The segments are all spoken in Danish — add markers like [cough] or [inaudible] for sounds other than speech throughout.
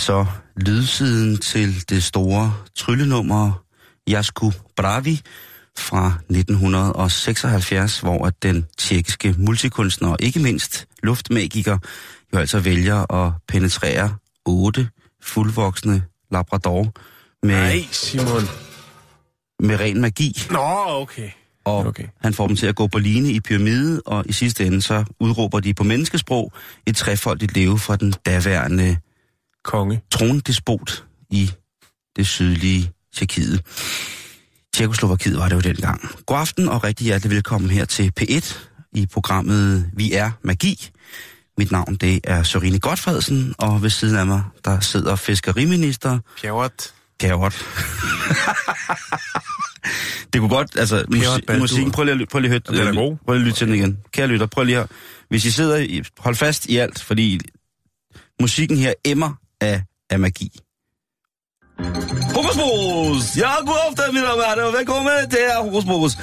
Så lydsiden til det store tryllenummer Jasku Bravi fra 1976, hvor at den tjekkiske multikunstner og ikke mindst luftmagiker jo altså vælger at penetrere otte fuldvoksne labrador med, Nej, Simon. med ren magi. Nå, okay. Og Okay. han får dem til at gå på line i pyramide, og i sidste ende så udråber de på menneskesprog et trefoldigt leve fra den daværende Konge. trondespot i det sydlige Tjekkiet. Tjekkoslovakiet var det jo dengang. God aften og rigtig hjertelig velkommen her til P1 i programmet Vi er Magi. Mit navn det er Sørine Godfredsen, og ved siden af mig der sidder fiskeriminister Pjerrot. Gerhard. det kunne godt, altså Pjerrot musi- musikken, prøv lige, prøv lige at høre, god. prøv lige at lytte til den igen. Kære lytter, prøv lige at, hvis I sidder, hold fast i alt, fordi musikken her emmer af, af magi. Hokus Pokus! Ja, god aften, mine damer og herrer. Velkommen til her, Hokus Pokus.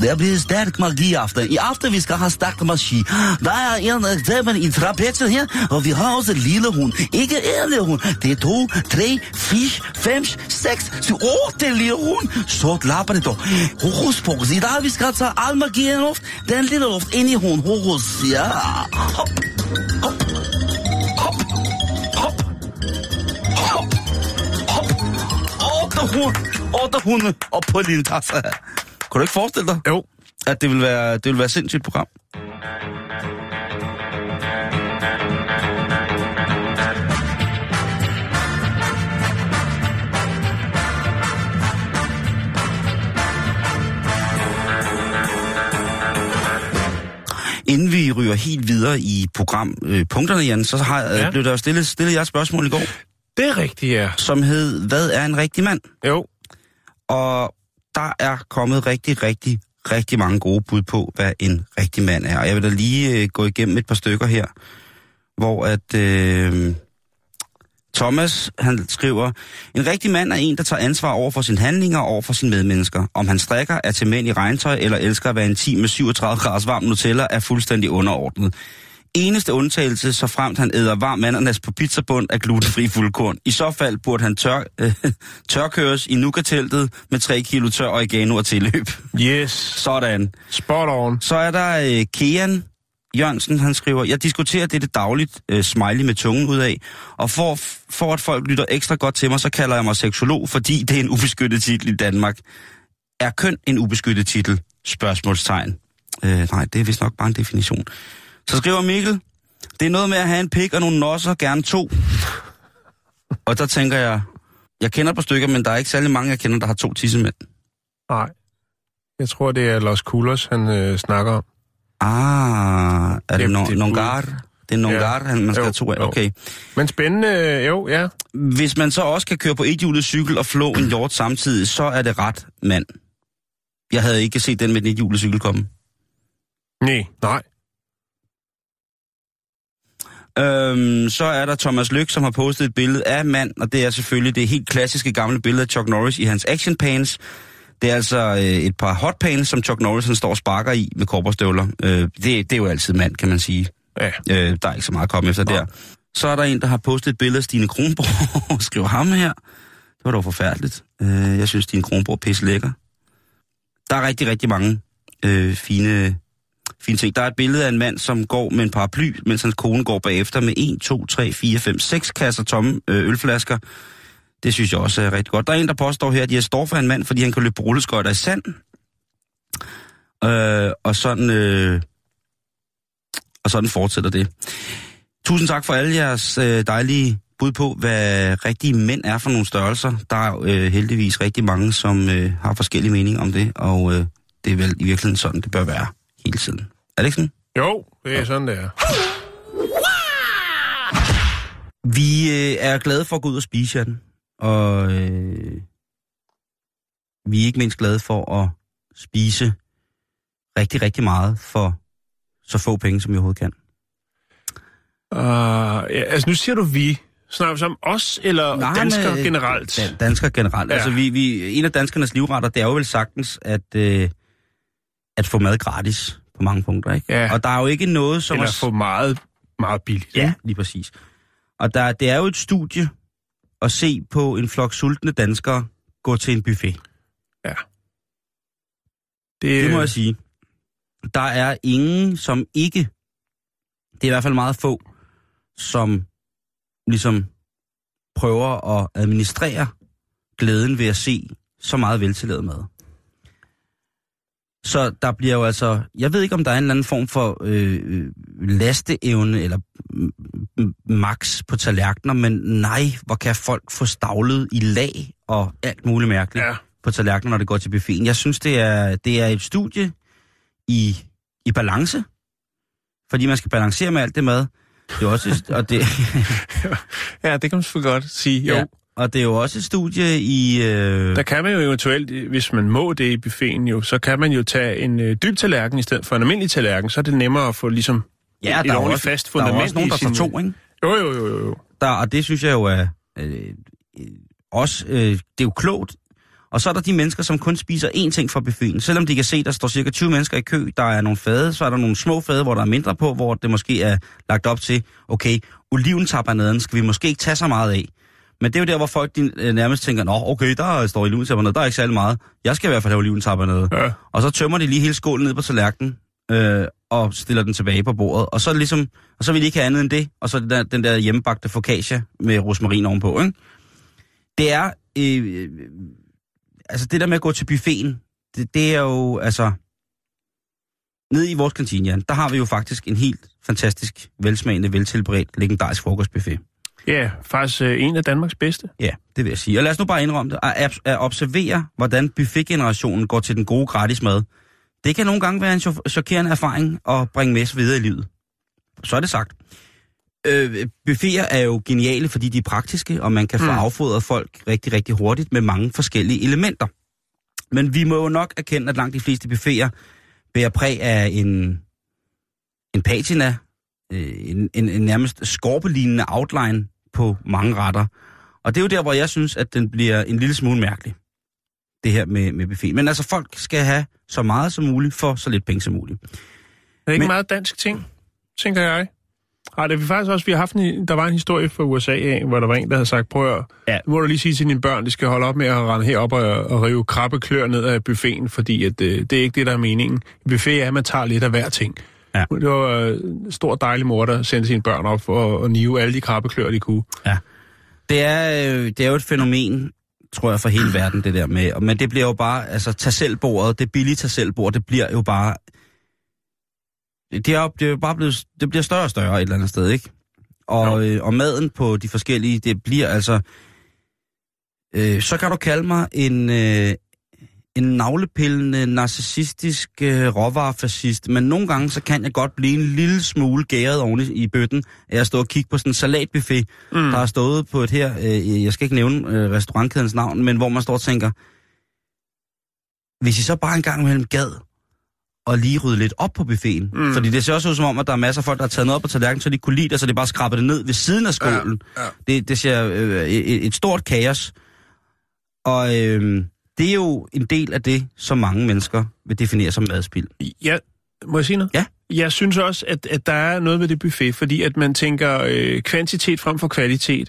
Det bliver stærk magi-aften. I aften vi skal have stærk magi. Der er en eksempel i trapetset her, og vi har også en lille hund. Ikke en lille hund. Det er to, tre, fire, fem, seks, syv, otte lille hund. Så klapper det dog. Hokus Pokus. I dag vi skal tage al magi i luft. Den lille luft ind i hund. Hokus. Ja. Hop. Hop. 800, 800 op på en lille taxa. Kan du ikke forestille dig? Jo. At det vil være, det vil være et sindssygt program. Inden vi ryger helt videre i programpunkterne, øh, Jan, så har, øh, ja. blev der jo stillet, stillet jeres spørgsmål i går. Det er rigtigt, ja. som hed, hvad er en rigtig mand? Jo. Og der er kommet rigtig, rigtig, rigtig mange gode bud på, hvad en rigtig mand er. Og jeg vil da lige øh, gå igennem et par stykker her, hvor at øh, Thomas, han skriver, en rigtig mand er en, der tager ansvar over for sine handlinger og over for sine medmennesker. Om han strikker, er til mænd i regntøj eller elsker at være intim med 37 graders varm Nutella, er fuldstændig underordnet. Eneste undtagelse, så fremt han æder varm ananas på pizzabund af glutenfri fuldkorn. I så fald burde han tør, øh, [laughs] tørkøres i nuka-teltet med 3 kilo tør oregano og tilløb. Yes. Sådan. Spot on. Så er der øh, Kean Jørgensen, han skriver, jeg diskuterer dette dagligt øh, smiley med tungen ud af, og for, for at folk lytter ekstra godt til mig, så kalder jeg mig seksolog, fordi det er en ubeskyttet titel i Danmark. Er køn en ubeskyttet titel? Spørgsmålstegn. Øh, nej, det er vist nok bare en definition. Så skriver Mikkel, det er noget med at have en pik og nogle nosser, gerne to. Og der tænker jeg, jeg kender par stykker, men der er ikke særlig mange, jeg kender, der har to tissemænd. Nej. Jeg tror, det er Los Coolers, han øh, snakker om. Ah, er det, no, det nongar? Det er nongar, ja. man skal Jo, have to af. Okay. Men spændende, øh, jo, ja. Hvis man så også kan køre på ethjulet cykel og flå en hjort samtidig, så er det ret mand. Jeg havde ikke set den med den ethjulet cykel komme. Nej, nej. Øhm, så er der Thomas Lyk, som har postet et billede af mand, og det er selvfølgelig det helt klassiske gamle billede af Chuck Norris i hans action pants. Det er altså øh, et par hot pants, som Chuck Norris han står og sparker i med korporstøvler. Øh, det, det er jo altid mand, kan man sige. Ja. Øh, der er ikke så meget at komme efter Nå. der. Så er der en, der har postet et billede af Stine Kronborg [laughs] og skriver ham her. Det var dog forfærdeligt. Øh, jeg synes, Stine Kronborg er pisse lækker. Der er rigtig, rigtig mange øh, fine, fin ting. Der er et billede af en mand, som går med en paraply, mens hans kone går bagefter med 1, 2, 3, 4, 5, 6 kasser tomme øh, ølflasker. Det synes jeg også er rigtig godt. Der er en, der påstår her, at jeg står for en mand, fordi han kan løbe på rulleskøjter i sand. Øh, og sådan... Øh, og sådan fortsætter det. Tusind tak for alle jeres øh, dejlige bud på, hvad rigtige mænd er for nogle størrelser. Der er øh, heldigvis rigtig mange, som øh, har forskellige meninger om det, og øh, det er vel i virkeligheden sådan, det bør være hele tiden. Er det ikke sådan? Jo, det er sådan, det er. Vi øh, er glade for at gå ud og spise, Jan. Og øh, vi er ikke mindst glade for at spise rigtig, rigtig meget for så få penge, som vi overhovedet kan. Uh, ja, altså, nu siger du vi. Snakker som os, eller Nej, danskere men, generelt? Dan, danskere generelt. Ja. Altså, vi, vi, en af danskernes livretter, det er jo vel sagtens, at, øh, at få mad gratis på mange punkter, ikke? Ja. Og der er jo ikke noget, som... Eller er- få meget, meget billigt. Ja, lige præcis. Og der, det er jo et studie at se på en flok sultne danskere gå til en buffet. ja. Det må jeg sige. Der er ingen, som ikke... Det er i hvert fald meget få, som ligesom prøver at administrere glæden ved at se så meget veltillavet mad. Så der bliver jo altså... Jeg ved ikke, om der er en eller anden form for øh, øh, lasteevne eller max på tallerkener, men nej, hvor kan folk få stavlet i lag og alt muligt mærkeligt Ja. på tallerkener, når det går til buffeten. Jeg synes, det er, det er et studie i, i balance, fordi man skal balancere med alt det mad. Det er også, og det, [laughs] Ja, det kan man selvfølgelig godt sige. Jo. Ja. Og det er jo også et studie i... Øh, Der kan man jo eventuelt, hvis man må det i buffeten jo, så kan man jo tage en øh, dyb tallerken i stedet for en almindelig tallerken, så er det nemmere at få ligesom ja, et der er, ordentligt også, fast der er fundament også nogen, der sin- to, ikke? Jo, jo, jo, jo, jo. Der, og det synes jeg jo er... Øh, øh, også, øh, det er jo klogt. Og så er der de mennesker, som kun spiser én ting fra buffeten. Selvom de kan se, der står cirka 20 mennesker i kø, der er nogle fade, så er der nogle små fade, hvor der er mindre på, hvor det måske er lagt op til, okay, oliventabernaden skal vi måske ikke tage så meget af. Men det er jo der, hvor folk de, øh, nærmest tænker, nå, okay, der står oliventabernaden, der er ikke særlig meget. Jeg skal i hvert fald have oliventabernaden. Ja. Og så tømmer de lige hele skålen ned på tallerkenen, øh, og stiller den tilbage på bordet. Og så, er ligesom, og så vil de ikke have andet end det, og så den der, den der hjemmebagte focaccia med rosmarin ovenpå, ikke? Det er, øh, øh, altså det der med at gå til buffeten, det, det er jo, altså, nede i vores kantine, Jan, der har vi jo faktisk en helt fantastisk, velsmagende, veltilberedt, legendarisk frokostbuffet. Ja, faktisk øh, en af Danmarks bedste. Ja, det vil jeg sige. Og lad os nu bare indrømme det. At, at observere, hvordan buffetgenerationen går til den gode gratis mad. Det kan nogle gange være en cho- chokerende erfaring at bringe med sig videre i livet. Så er det sagt. Øh, buffeter er jo geniale, fordi de er praktiske, og man kan få Mm. affodret folk rigtig, rigtig hurtigt med mange forskellige elementer. Men vi må jo nok erkende, at langt de fleste buffeter bærer præg af en, en patina, øh, en, en, en nærmest skorpelignende outline på mange retter. Og det er jo der, hvor jeg synes, at den bliver en lille smule mærkelig. Det her med, med buffet. Men altså, folk skal have så meget som muligt for så lidt penge som muligt. Er det ikke Men- en meget dansk ting, tænker jeg? Ej, det er vi faktisk også, vi har haft en, der var en historie fra USA af, hvor der var en, der havde sagt, prøv at, Ja. nu må du lige sige til dine børn, de skal holde op med at rende herop og, og rive krabbeklør ned af buffeten, fordi at, øh, det er ikke det, der er meningen. En buffet er, at man tager lidt af hver ting. Ja. Det var øh, en stor dejlig mor, der sendte sine børn op for at, at nive alle de krabbeklør, de kunne. Det er, øh, det er jo et fænomen, tror jeg, for hele verden, det der med. Men det bliver jo bare, altså, tag selv bordet, det billige tag selv bord, det bliver jo bare... Det er, jo- det er jo bare blevet, det bliver større og større et eller andet sted, ikke? Og, øh, og maden på de forskellige, det bliver altså... Øh, så kan du kalde mig en, øh, en navlepillende, narcissistisk øh, råvarefascist, men nogle gange så kan jeg godt blive en lille smule gæret oven i, i bøtten, at stå og kigge på sådan en salatbuffet, mm. der har stået på et her, øh, jeg skal ikke nævne øh, restaurantkædens navn, men hvor man står og tænker, hvis I så bare en gang imellem gad og lige rydde lidt op på buffeten. Mm. Fordi det ser også ud som om, at der er masser af folk, der har taget noget op på tallerkenen, så de kunne lide det, så de bare skraber det ned ved siden af skålen. Ja, ja. Det, det ser øh, et, et stort kaos. Og øh, det er jo en del af det, som mange mennesker vil definere som madspild. Ja, må jeg sige noget? Ja. Jeg synes også, at, at der er noget med det buffet, fordi at man tænker øh, kvantitet frem for kvalitet.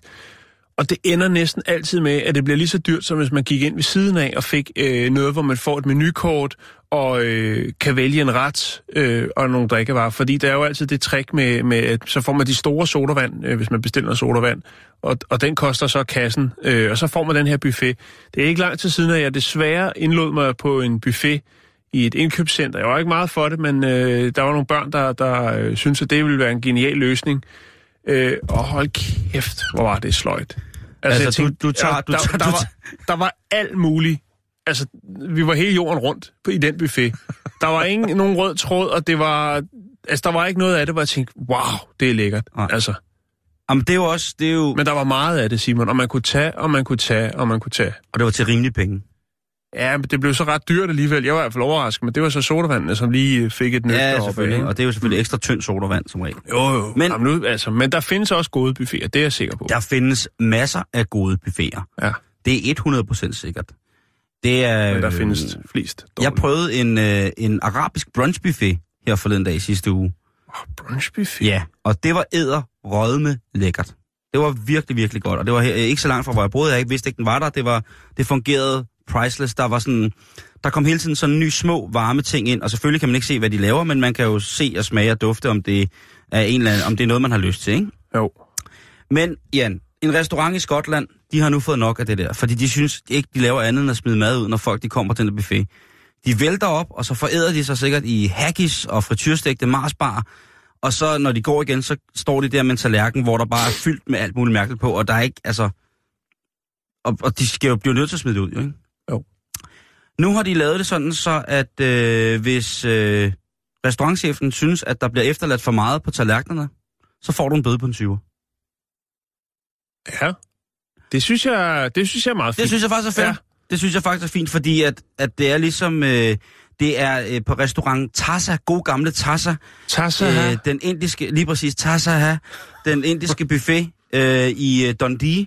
Og det ender næsten altid med, at det bliver lige så dyrt, som hvis man gik ind ved siden af og fik øh, noget, hvor man får et menukort og øh, kan vælge en ret øh, og nogle drikkevarer. Fordi der er jo altid det trick med, med at så får man de store sodavand, øh, hvis man bestiller noget sodavand, og, og den koster så kassen, øh, og så får man den her buffet. Det er ikke lang tid siden, at jeg desværre indlod mig på en buffet i et indkøbscenter. Jeg var ikke meget for det, men øh, der var nogle børn, der, der øh, syntes, at det ville være en genial løsning. Øh, og hold kæft, hvor var det sløjt. Altså, jeg du- du tager- du der, tager- der, var, der var alt muligt. Altså, vi var hele jorden rundt på, i den buffet. Der var ingen nogen rød tråd, og det var... Altså, der var ikke noget af det, hvor jeg tænkte, wow, det er lækkert. Nej. Altså, Jamen, det er jo også, det er jo, men der var meget af det, Simon, og man kunne tage, og man kunne tage, og man kunne tage. og det var til rimelige penge. Ja, men det blev så ret dyrt alligevel. Jeg var i hvert fald overrasket, men det var så sodavandene, som lige øh, fik et nødt Ja, selvfølgelig. ikke? Og det er jo selvfølgelig ekstra tynd sodavand som regel. Jo, jo. Men- Men, Jamen nu, altså, men der findes også gode buffeter, det er jeg sikker på. Der findes masser af gode buffeter. Ja, Det er 100% sikkert. Det er, men der øh, findes flest. Jeg dårlige. prøvede en, øh, en arabisk brunchbuffet her forleden dag i sidste uge. Åh, brunchbuffet. Ja, og det var æder rødme lækkert. Det var virkelig, virkelig godt. Og det var her, ikke så langt fra, hvor jeg boede. Jeg ikke vidste ikke, den var der. Det, var, det fungerede priceless. Der var sådan... Der kom hele tiden sådan nye små varme ting ind, og selvfølgelig kan man ikke se, hvad de laver, men man kan jo se og smage og dufte, om det er, en eller anden, om det er noget, man har lyst til, ikke? Jo. Men Jan, en restaurant i Skotland, de har nu fået nok af det der, fordi de synes ikke, de laver andet end at smide mad ud, når folk de kommer til den der buffet. De vælter op, og så foræder de sig sikkert i haggis og frityrstegte marsbar, og så når de går igen, så står de der med en tallerken, hvor der bare er fyldt med alt muligt mærkeligt på, og der er ikke, altså... Og, og de skal jo blive nødt til at smide det ud, jo, ikke? Nu har de lavet det sådan, så at øh, hvis øh, restaurantchefen synes, at der bliver efterladt for meget på tallerkenerne, så får du en bøde på en 20. Ja. Det synes jeg, det synes jeg er meget fint. Det synes jeg faktisk er fair. Ja. Ja. Det synes jeg faktisk er fint, fordi at, at det er ligesom... Øh, det er øh, på restaurant Tassa, god gamle Tassa, Tassa, øh, den indiske, lige præcis Tassa her, den indiske buffet øh, i øh, Dundee.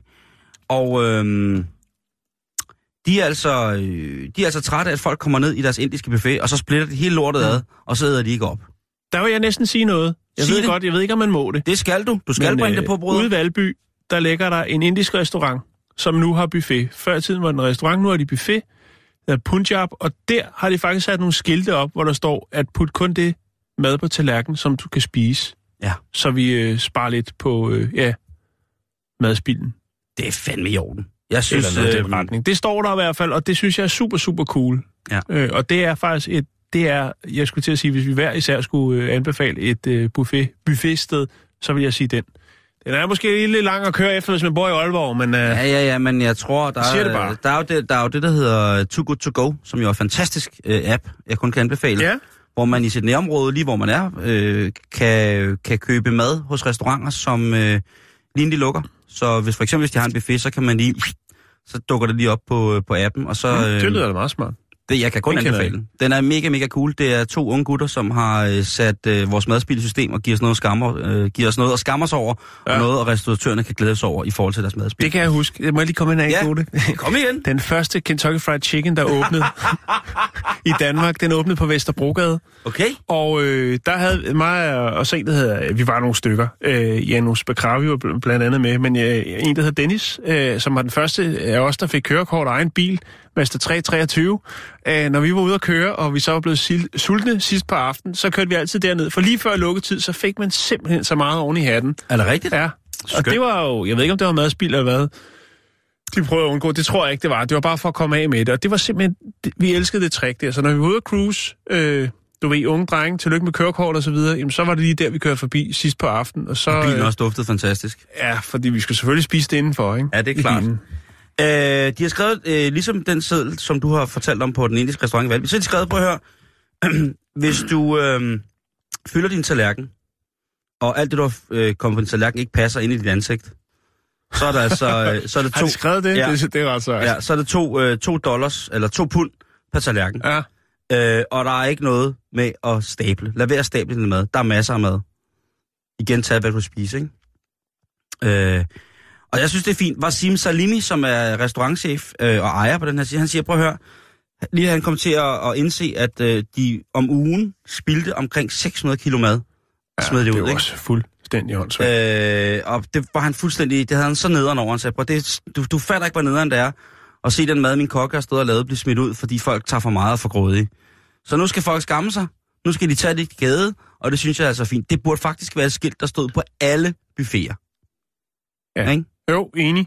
Og øh, de, er altså, øh, de er altså trætte af, at folk kommer ned i deres indiske buffet, og så splitter de hele lortet ad, og så æder de ikke op. der vil jeg næsten sige noget. Jeg Sig ved det. godt, jeg ved ikke, om man må det. Det skal du. Du skal Men, bringe øh, det på brød. Ude i Valby, der ligger der en indisk restaurant, som nu har buffet. Før i tiden var den restaurant, nu har de buffet. Der er Punjab, og der har de faktisk sat nogle skilte op, hvor der står, at put kun det mad på tallerkenen, som du kan spise. Ja. Så vi øh, sparer lidt på, øh, ja, madspilden. Det er fandme i orden. Jeg synes, Eller noget øh, den retning. Det står der i hvert fald, og det synes jeg er super, super cool. Ja. Øh, og det er faktisk et, det er, jeg skulle til at sige, hvis vi hver især skulle øh, anbefale et øh, buffet, buffetsted, så vil jeg sige den. Den er måske lidt lang at køre efter, hvis man bor i Aalborg, men øh, Ja, ja, ja, men jeg tror, der, Siger det er, bare. der, er jo det, der er jo det, der hedder Too Good To Go, som jo er en fantastisk øh, app, jeg kun kan anbefale. ja, Hvor man i sit nærområde, lige hvor man er, øh, kan, kan købe mad hos restauranter, som øh, lige inden de lukker. Så hvis for eksempel, hvis de har en buffet, så kan man lige... Så dukker det lige op på, på appen, og så... øh, Øh, det lyder da meget smart. Det, jeg kan kun Den anbefale den. Den er mega, mega cool. Det er to unge gutter, som har øh, sat øh, vores madspilsystem og giver os noget skammer, øh, giver os noget at skamme os over, ja. og noget, at restauratørerne kan glæde sig over i forhold til deres madspil. Det kan jeg huske. Jeg må lige komme ind af Ja. anekdote. Kom igen! Den første Kentucky Fried Chicken, der åbnede [laughs] i Danmark, den åbnede på Vesterbrogade. Okay. Og øh, der havde mig og- og så en, der hedder, vi var nogle stykker. Øh, Janus Bekravi var bl- blandt andet med, men øh, en, der hedder Dennis, øh, som var den første af os, der fik kørekort og egen bil, Mazda 323. Øh, når vi var ude at køre, og vi så var blevet sil- sultne sidst på aften, så kørte vi altid derned. For lige før lukketid, så fik man simpelthen så meget oven i hatten. Er det rigtigt? Ja, og Skønt. det var jo, jeg ved ikke, om det var madspil eller hvad. De prøvede at undgå, det tror jeg ikke, det var. Det var bare for at komme af med det, og det var simpelthen, vi elskede det trick der. Så når vi var ude at cruise, øh, du ved, unge drenge, tillykke med kørekort og så videre, jamen, så var det lige der, vi kørte forbi sidst på aftenen. Og så, Og bilen øh, også duftede fantastisk. Ja, fordi vi skulle selvfølgelig spise det indenfor, ikke? Ja, det er klart. Øh, de har skrevet, øh, ligesom den seddel, som du har fortalt om på den indiske restaurant i Valby, så har de skrevet, prøv at høre, [clears throat] hvis du øh, fylder din tallerken, og alt det, du har øh, kommet på din tallerken, ikke passer ind i dit ansigt, så er der altså, øh, [laughs] så er det Har to, de skrevet det? Ja. Det, det er ret så. ja, så er det to, øh, to dollars, eller to pund per tallerken. ja. Øh, og der er ikke noget med at stable. Lad være at stable din mad. Der er masser af mad. Igen, tag hvad du spiser, ikke? Øh, og jeg synes, det er fint. Wasim Salimi, som er restaurantchef øh, og ejer på den her side, han siger, prøv at høre, lige han kom til at, at indse, at øh, de om ugen spildte omkring 600 kilo mad. Smed det det ud, jo ikke? også fuldstændig åndssvagt. Øh, og det var han fuldstændig, det havde han så nederen over. Han sagde, "Prøv, det, du, du fatter ikke, hvor nederen det er at se den mad, min kok har stået og lavet, blive smidt ud, fordi folk tager for meget og for grådige. Så nu skal folk skamme sig. Nu skal de tage det gade, og det synes jeg er så fint. Det burde faktisk være et skilt, der stod på alle buffeter. Ja. Ikke? Jo, enig.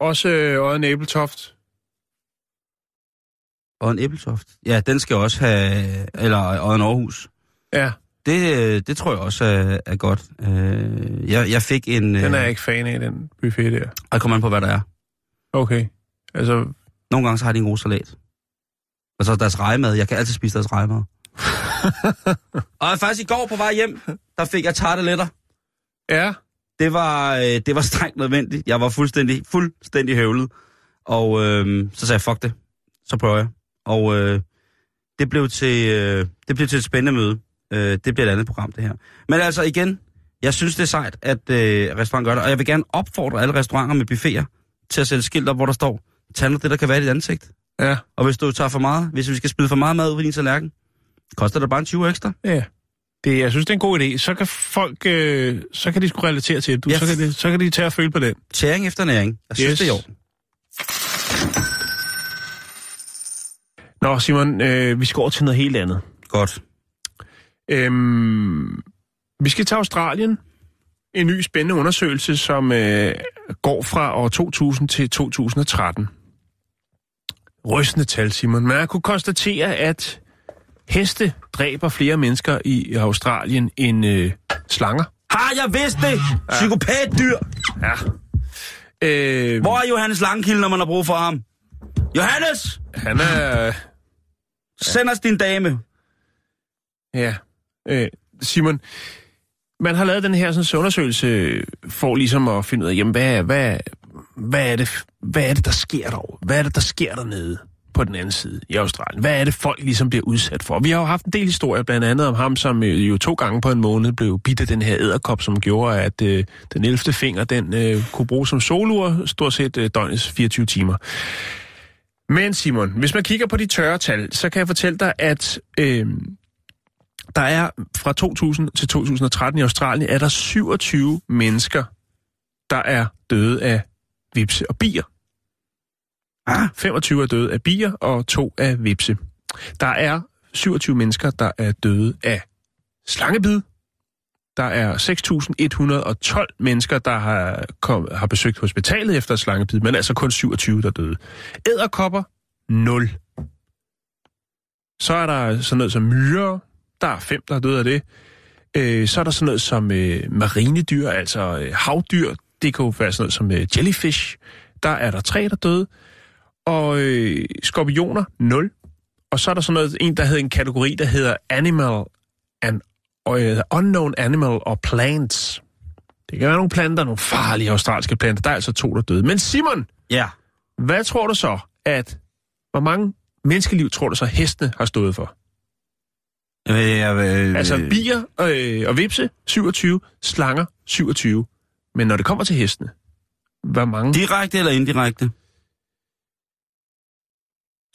Også øh, Odden Æbletoft. Og en æbletoft. Ja, den skal også have, eller og en Aarhus. Ja, Det, øh, det tror jeg også er, er godt. Øh, jeg, jeg fik en... Øh, Den er jeg ikke fan af, den buffet der. Jeg kommer an på, hvad der er. Okay. Altså, Nogle gange så har de en god salat. Og så deres rejemad. Jeg kan altid spise deres rejemad. [laughs] og faktisk i går på vej hjem, der fik jeg tarteletter. ja. Det var, øh, det var strengt nødvendigt. Jeg var fuldstændig, fuldstændig høvlet. Og øh, så sagde jeg, fuck det. Så prøver jeg. Og øh, det, blev til, øh, det blev til et spændende møde. Øh, det bliver et andet program, det her. Men altså igen, jeg synes, det er sejt, at øh, restauranten gør det. Og jeg vil gerne opfordre alle restauranter med buffeter til at sætte skilt op, hvor der står, tag nu det, der kan være i dit ansigt. Ja. Og hvis du tager for meget, hvis vi skal spille for meget mad ud på din tallerken, koster det bare en 20 ekstra. Ja. Det, jeg synes, det er en god idé. Så kan folk, øh, så kan de sgu relatere til det. Du, Ja. så, kan de, så kan de tage og føle på den. Tæring efter næring. Jeg synes, Yes. det er i orden. Nå, Simon, øh, vi skal over til noget helt andet. Godt. Øhm, vi skal til Australien. En ny spændende undersøgelse, som øh, går fra år 2000 til 2013. Rystende tal, Simon. Har kunne konstatere, at heste dræber flere mennesker i Australien end øh, slanger. Har jeg vidst det? Psykopatdyr. Ja. Øh, Hvor er Johannes Langkilde, når man har brug for ham? Johannes! han er... Send os din dame. Ja. Øh, Simon, man har lavet den her sådan, undersøgelse for ligesom at finde ud af, jamen, hvad, hvad, hvad, er det, hvad er det, der sker derovre? Hvad er det, der sker dernede på den anden side i Australien? Hvad er det, folk ligesom bliver udsat for? Vi har jo haft en del historier, blandt andet om ham, som øh, jo to gange på en måned blev bidt af den her æderkop, som gjorde, at øh, den 11. finger, den øh, kunne bruges som solur stort set øh, døgnets 24 timer. Men Simon, hvis man kigger på de tørre tal, så kan jeg fortælle dig, at øh, der er fra 2000 til 2013 i Australien, er der 27 mennesker, der er døde af vipse og bier. Ah, 25 er døde af bier, og to af vipse. Der er 27 mennesker, der er døde af slangebid. Der er 6.112 mennesker, der har, kom, har besøgt hospitalet efter slangebid, men altså kun 27, der er døde. Æderkopper, 0. Så er der sådan noget som myrer. Der er fem, der er døde af det. Øh, så er der sådan noget som øh, marinedyr, altså øh, havdyr. Det kan jo være sådan noget som øh, jellyfish. Der er der tre, der er døde. Og øh, skorpioner, 0. Og så er der sådan noget, en, der hedder en kategori, der hedder Animal and uh, Unknown Animal or Plants. Det kan være nogle planter, nogle farlige australske planter. Der er altså to, der er døde. Men Simon, ja. hvad tror du så, at hvor mange menneskeliv tror du så, hestene har stået for? Øh, jeg, øh, Altså bier øh, og vipse, 27, slanger, 27. Men når det kommer til hestene, hvor mange? Direkte eller indirekte?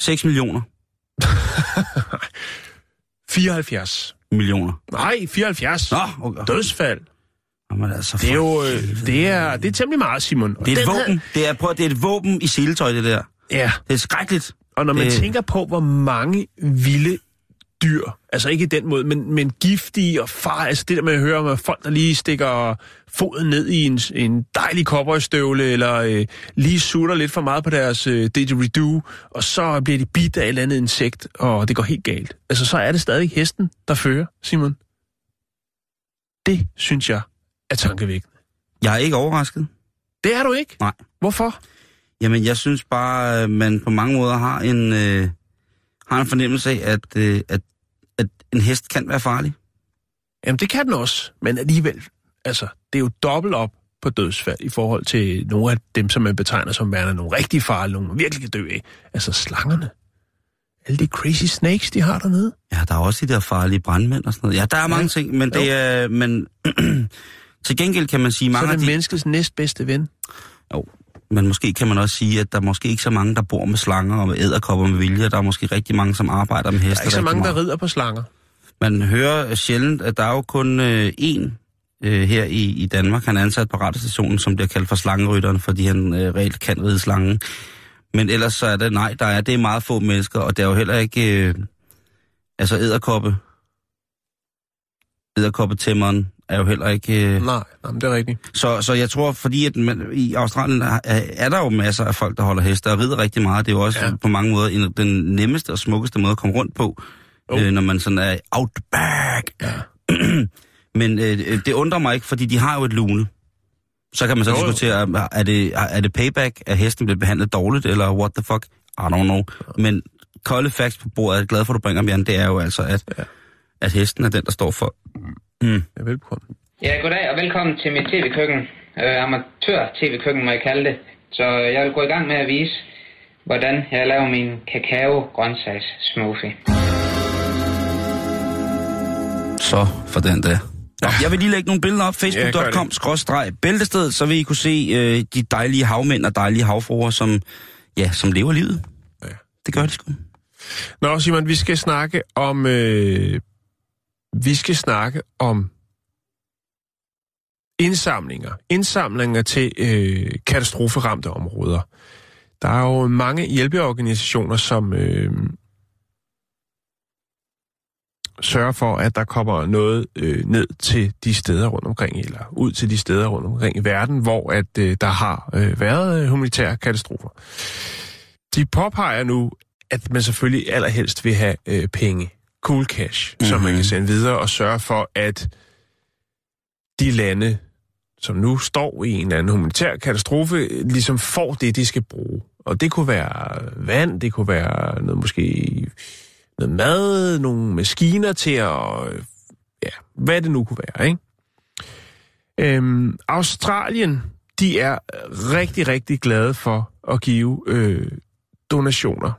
6 millioner. [laughs] 74. Millioner. Nej, 74. Nå, okay. Dødsfald. Jamen, altså, Det er jo øh, det er, det er temmelig meget, Simon. Det er et våben. Det er, prøv, det er et våben i seletøj, det der. Ja, Det er skrækkeligt. og når man Det- tænker på, hvor mange vilde dyr, altså ikke i den måde, men, men giftige og far, altså det der med at høre om folk, der lige stikker foden ned i en, en dejlig cowboystøvle, eller øh, lige sutter lidt for meget på deres øh, didgeridoo, og så bliver de bidt af et eller andet insekt, og det går helt galt. Altså så er det stadig hesten, der fører, Simon. Det synes jeg er tankevækkende. Jeg er ikke overrasket. Det er du ikke? Nej. Hvorfor? Jamen, jeg synes bare, at man på mange måder har en, øh, har en fornemmelse af, at, øh, at, at en hest kan være farlig. Jamen, det kan den også, men alligevel, altså, det er jo dobbelt op på dødsfald i forhold til nogle af dem, som man betegner som værende nogle rigtig farlige, nogle man virkelig kan dø af. Altså slangerne. Alle de crazy snakes, de har dernede. Ja, der er også de der farlige brandmænd og sådan noget. Ja, der er mange Ja. ting, men det er... Men [clears throat] til gengæld kan man sige, Så mange er af det de... menneskets næstbedste ven. Jo, men måske kan man også sige, at der er måske ikke så mange, der bor med slanger og med æderkopper med vilje. Der er måske rigtig mange, som arbejder med heste. Der er ikke så mange, der rider på slanger. Man hører sjældent, at der er jo kun øh, én øh, her i, i Danmark. Han er ansat på radiostationen, som bliver kaldt for slangerytteren, fordi han øh, reelt kan ride slangen. Men ellers så er det, nej, der er, det er meget få mennesker, og det er jo heller ikke, øh, altså æderkoppe, æderkoppetæmmeren er jo heller ikke... Øh, Nej, nej, det er rigtigt. så, så jeg tror, fordi at man, i Australien er, er der jo masser af folk, der holder heste og rider rigtig meget. Det er jo også ja. på mange måder en, den nemmeste og smukkeste måde at komme rundt på, Jo. øh, når man sådan er outback. Ja. [clears throat] Men øh, det undrer mig ikke, fordi de har jo et lune. Så kan man så Jo, diskutere, er- er det, er det payback, at hesten bliver behandlet dårligt, eller what the fuck? I don't know. Men kolde facts på bordet, jeg er glad for, at du bringer dem, Jan, det er jo altså, at, Ja. at hesten er den, der står for... Mm. Ja, velkommen. Ja, goddag og velkommen til mit tv-køkken. Øh, Amatør-tv-køkken må jeg kalde det. Så jeg vil gå i gang med at vise, hvordan jeg laver min kakao-grøntsags-smoothie. Så for den der. Nå, jeg vil lige lægge nogle billeder op. Facebook.com skråstreg bæltested, så vil I kunne se øh, de dejlige havmænd og dejlige havfruer, som, ja, som lever livet. Ja. Det gør de sgu. Nå, Simon, vi skal snakke om... Øh, vi skal snakke om indsamlinger. Indsamlinger til øh, katastroferamte områder. Der er jo mange hjælpeorganisationer, som øh, sørger for, at der kommer noget øh, ned til de steder rundt omkring, eller ud til de steder rundt omkring i verden, hvor at øh, der har øh, været øh, humanitære katastrofer. De påpeger nu, at man selvfølgelig allerhelst vil have øh, penge, cool cash, mm-hmm. som man kan sende videre og sørge for, at de lande, som nu står i en eller anden humanitær katastrofe, ligesom får det, de skal bruge. Og det kunne være vand, det kunne være noget måske noget mad, nogle maskiner til at... Øh, ja, hvad det nu kunne være, ikke? Øhm, Australien, de er rigtig, rigtig glade for at give øh, donationer.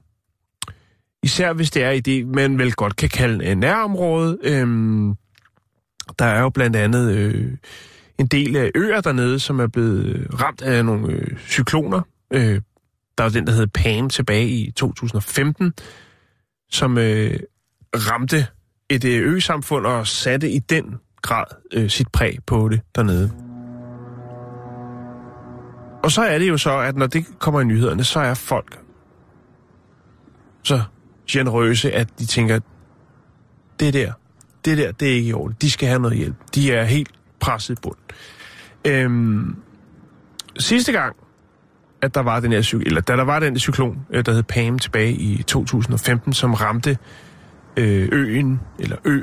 Især hvis det er i det, man vel godt kan kalde øh, en nærområde. Øhm, der er jo blandt andet øh, en del af øer dernede, som er blevet øh, ramt af nogle øh, cykloner. Øh, der var den, der hed Pam tilbage i 2015, som øh, ramte et øh, ø-samfund og satte i den grad øh, sit præg på det dernede. Og så er det jo så, at når det kommer i nyhederne, så er folk så generøse, at de tænker, det der, det der, det er ikke i orden. De skal have noget hjælp. De er helt presset i bund. Øhm, sidste gang, at der var den her cyklon, eller da der var den cyklon, øh, der hed Pam tilbage i 2015, som ramte øh, øen, eller ø,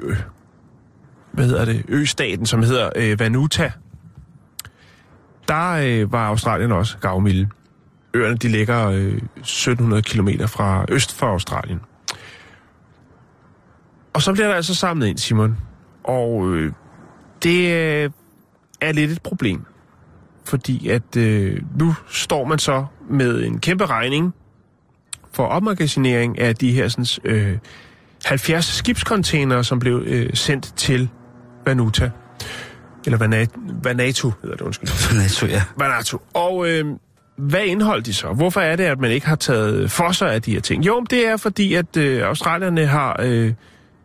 hvad hedder det, østaten, som hedder øh, Vanuta, der øh, var Australien også gavmilde. Øerne, de ligger øh, 1700 km fra øst for Australien. Og så bliver der altså samlet ind, Simon. Og øh, det øh, er lidt et problem. Fordi at øh, nu står man så med en kæmpe regning for opmagasinering af de her sådan, øh, 70 skibscontainere, som blev øh, sendt til Vanuta. Eller Vanat- Vanuatu, hedder det, undskyld. NATO, ja. Vanuatu. Og øh, hvad indeholdt de så? Hvorfor er det, at man ikke har taget for sig af de her ting? Jo, det er fordi, at øh, australierne har øh,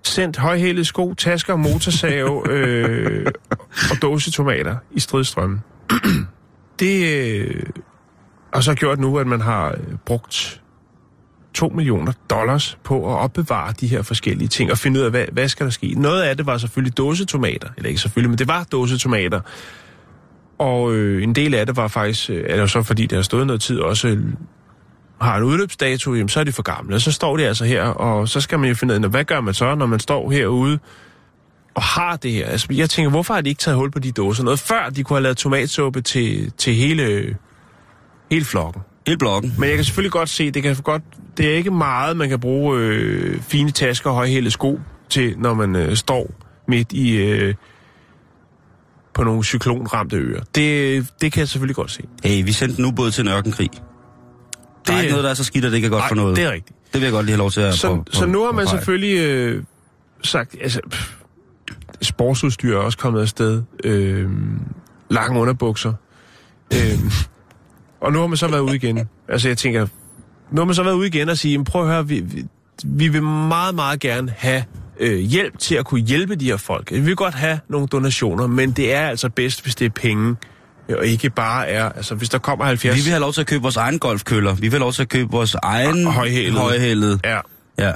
sendt højhælede sko, tasker, motorsave øh, og dåsetomater i stridstrømmen. [clears throat] det øh, har så gjort nu, at man har øh, brugt 2 millioner dollars på at opbevare de her forskellige ting og finde ud af, hvad, hvad skal der ske. Noget af det var selvfølgelig dåsetomater, eller ikke selvfølgelig, men det var dåsetomater. Og øh, en del af det var faktisk, øh, eller så fordi det har stået noget tid, også øh, har en udløbsdato, jamen så er de for gamle. Og så står de altså her, og så skal man jo finde ud af, hvad gør man så, når man står herude og har det her? Altså, jeg tænker, hvorfor har de ikke taget hul på de dåser? Noget før de kunne have lavet tomatsuppe til, til hele, hele flokken. Hele blokken. Men jeg kan selvfølgelig godt se, det kan godt, det er ikke meget, man kan bruge øh, fine tasker og højhælede sko til, når man øh, står midt i øh, på nogle cyklonramte øer. Det, det kan jeg selvfølgelig godt se. Hey, vi sendte en ubåd til en ørkenkrig. Der er Det- ikke noget, der er så skidt, at det ikke er godt for noget. det er rigtigt. Det vil jeg godt lige have lov til at Så, på, så nu har man påpege. selvfølgelig øh, sagt, altså, pff, sportsudstyr er også kommet afsted. Øh, lange underbukser. Øh, og nu har man så været ude igen. Altså jeg tænker, nu har man så været ude igen og sige, "Men prøv at høre, vi, vi, vi vil meget, meget gerne have øh, hjælp til at kunne hjælpe de her folk. Vi vil godt have nogle donationer, men det er altså bedst, hvis det er penge, øh, og ikke bare er, altså hvis der kommer 70... Vi vil have lov til at købe vores egen golfkøller. Vi vil have lov til at købe vores egen højhælede. højhælede. Ja, Ja.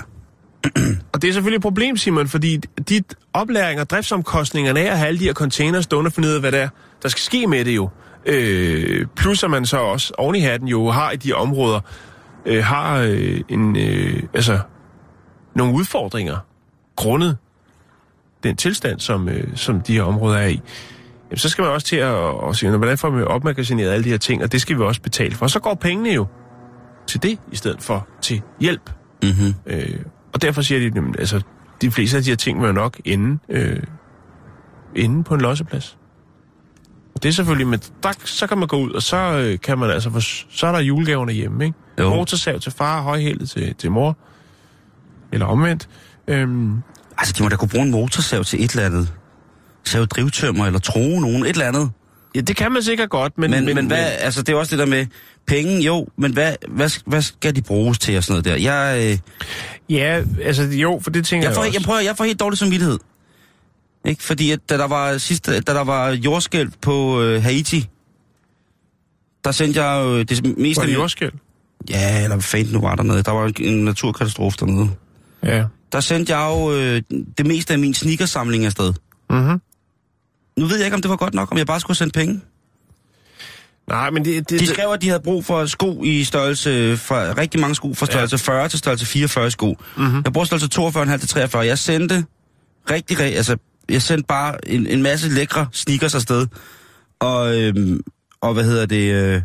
[clears throat] Og det er selvfølgelig et problem, Simon, fordi dit oplæring og driftsomkostningerne af at have alle de her containers stående for nede, hvad der, der skal ske med det jo. Øh, plus at man så også oven i hatten jo har i de områder, øh, har øh, en, øh, altså, nogle udfordringer grundet den tilstand, som, øh, som de her områder er i, jamen, så skal man også til at, at sige, hvordan får vi opmagasineret alle de her ting, og det skal vi også betale for. Så går pengene jo til det, i stedet for til hjælp. Mm-hmm. Øh, og derfor siger de, altså, de fleste af de her ting vil jo nok ende, øh, ende på en losseplads. Det er selvfølgelig, men der, så kan man gå ud, og så øh, kan man altså, få, så er der julegaverne hjemme, ikke? Jo. Motorsav til far, højhældet til, til mor. Eller omvendt. Øhm, Altså, de må da kunne bruge en motorsav til et eller andet. Save drivtømmer eller tro nogen, et eller andet. ja, det kan man sikkert godt, men... Men, men, men hvad, altså, det er også det der med penge, jo, men hvad, hvad, hvad skal de bruges til og sådan noget der? Jeg, øh, Ja, altså jo, for det tænker jeg, får, jeg, jeg, prøver, jeg får helt dårlig samvittighed. Ikke? Fordi at, da der var sidste, da der var jordskælv på øh, Haiti, der sendte jeg jo det meste... Var det jordskæld? Ja, eller hvad fanden nu var dernede. Der var en, naturkatastrofe dernede. Ja. Der sendte jeg jo øh, det meste af min sneakersamling afsted. Mm-hmm. Nu ved jeg ikke, om det var godt nok, om jeg bare skulle sende penge. Nej, men det... det De skrev, at de havde brug for sko i størrelse, fra, rigtig mange sko fra størrelse ja. 40 til størrelse 44 sko. Mm-hmm. Jeg bruger størrelse 42,5 til 43. Jeg sendte rigtig, altså, jeg sendte bare en, en masse lækre sneakers afsted. Og, øhm, og hvad hedder det, øh,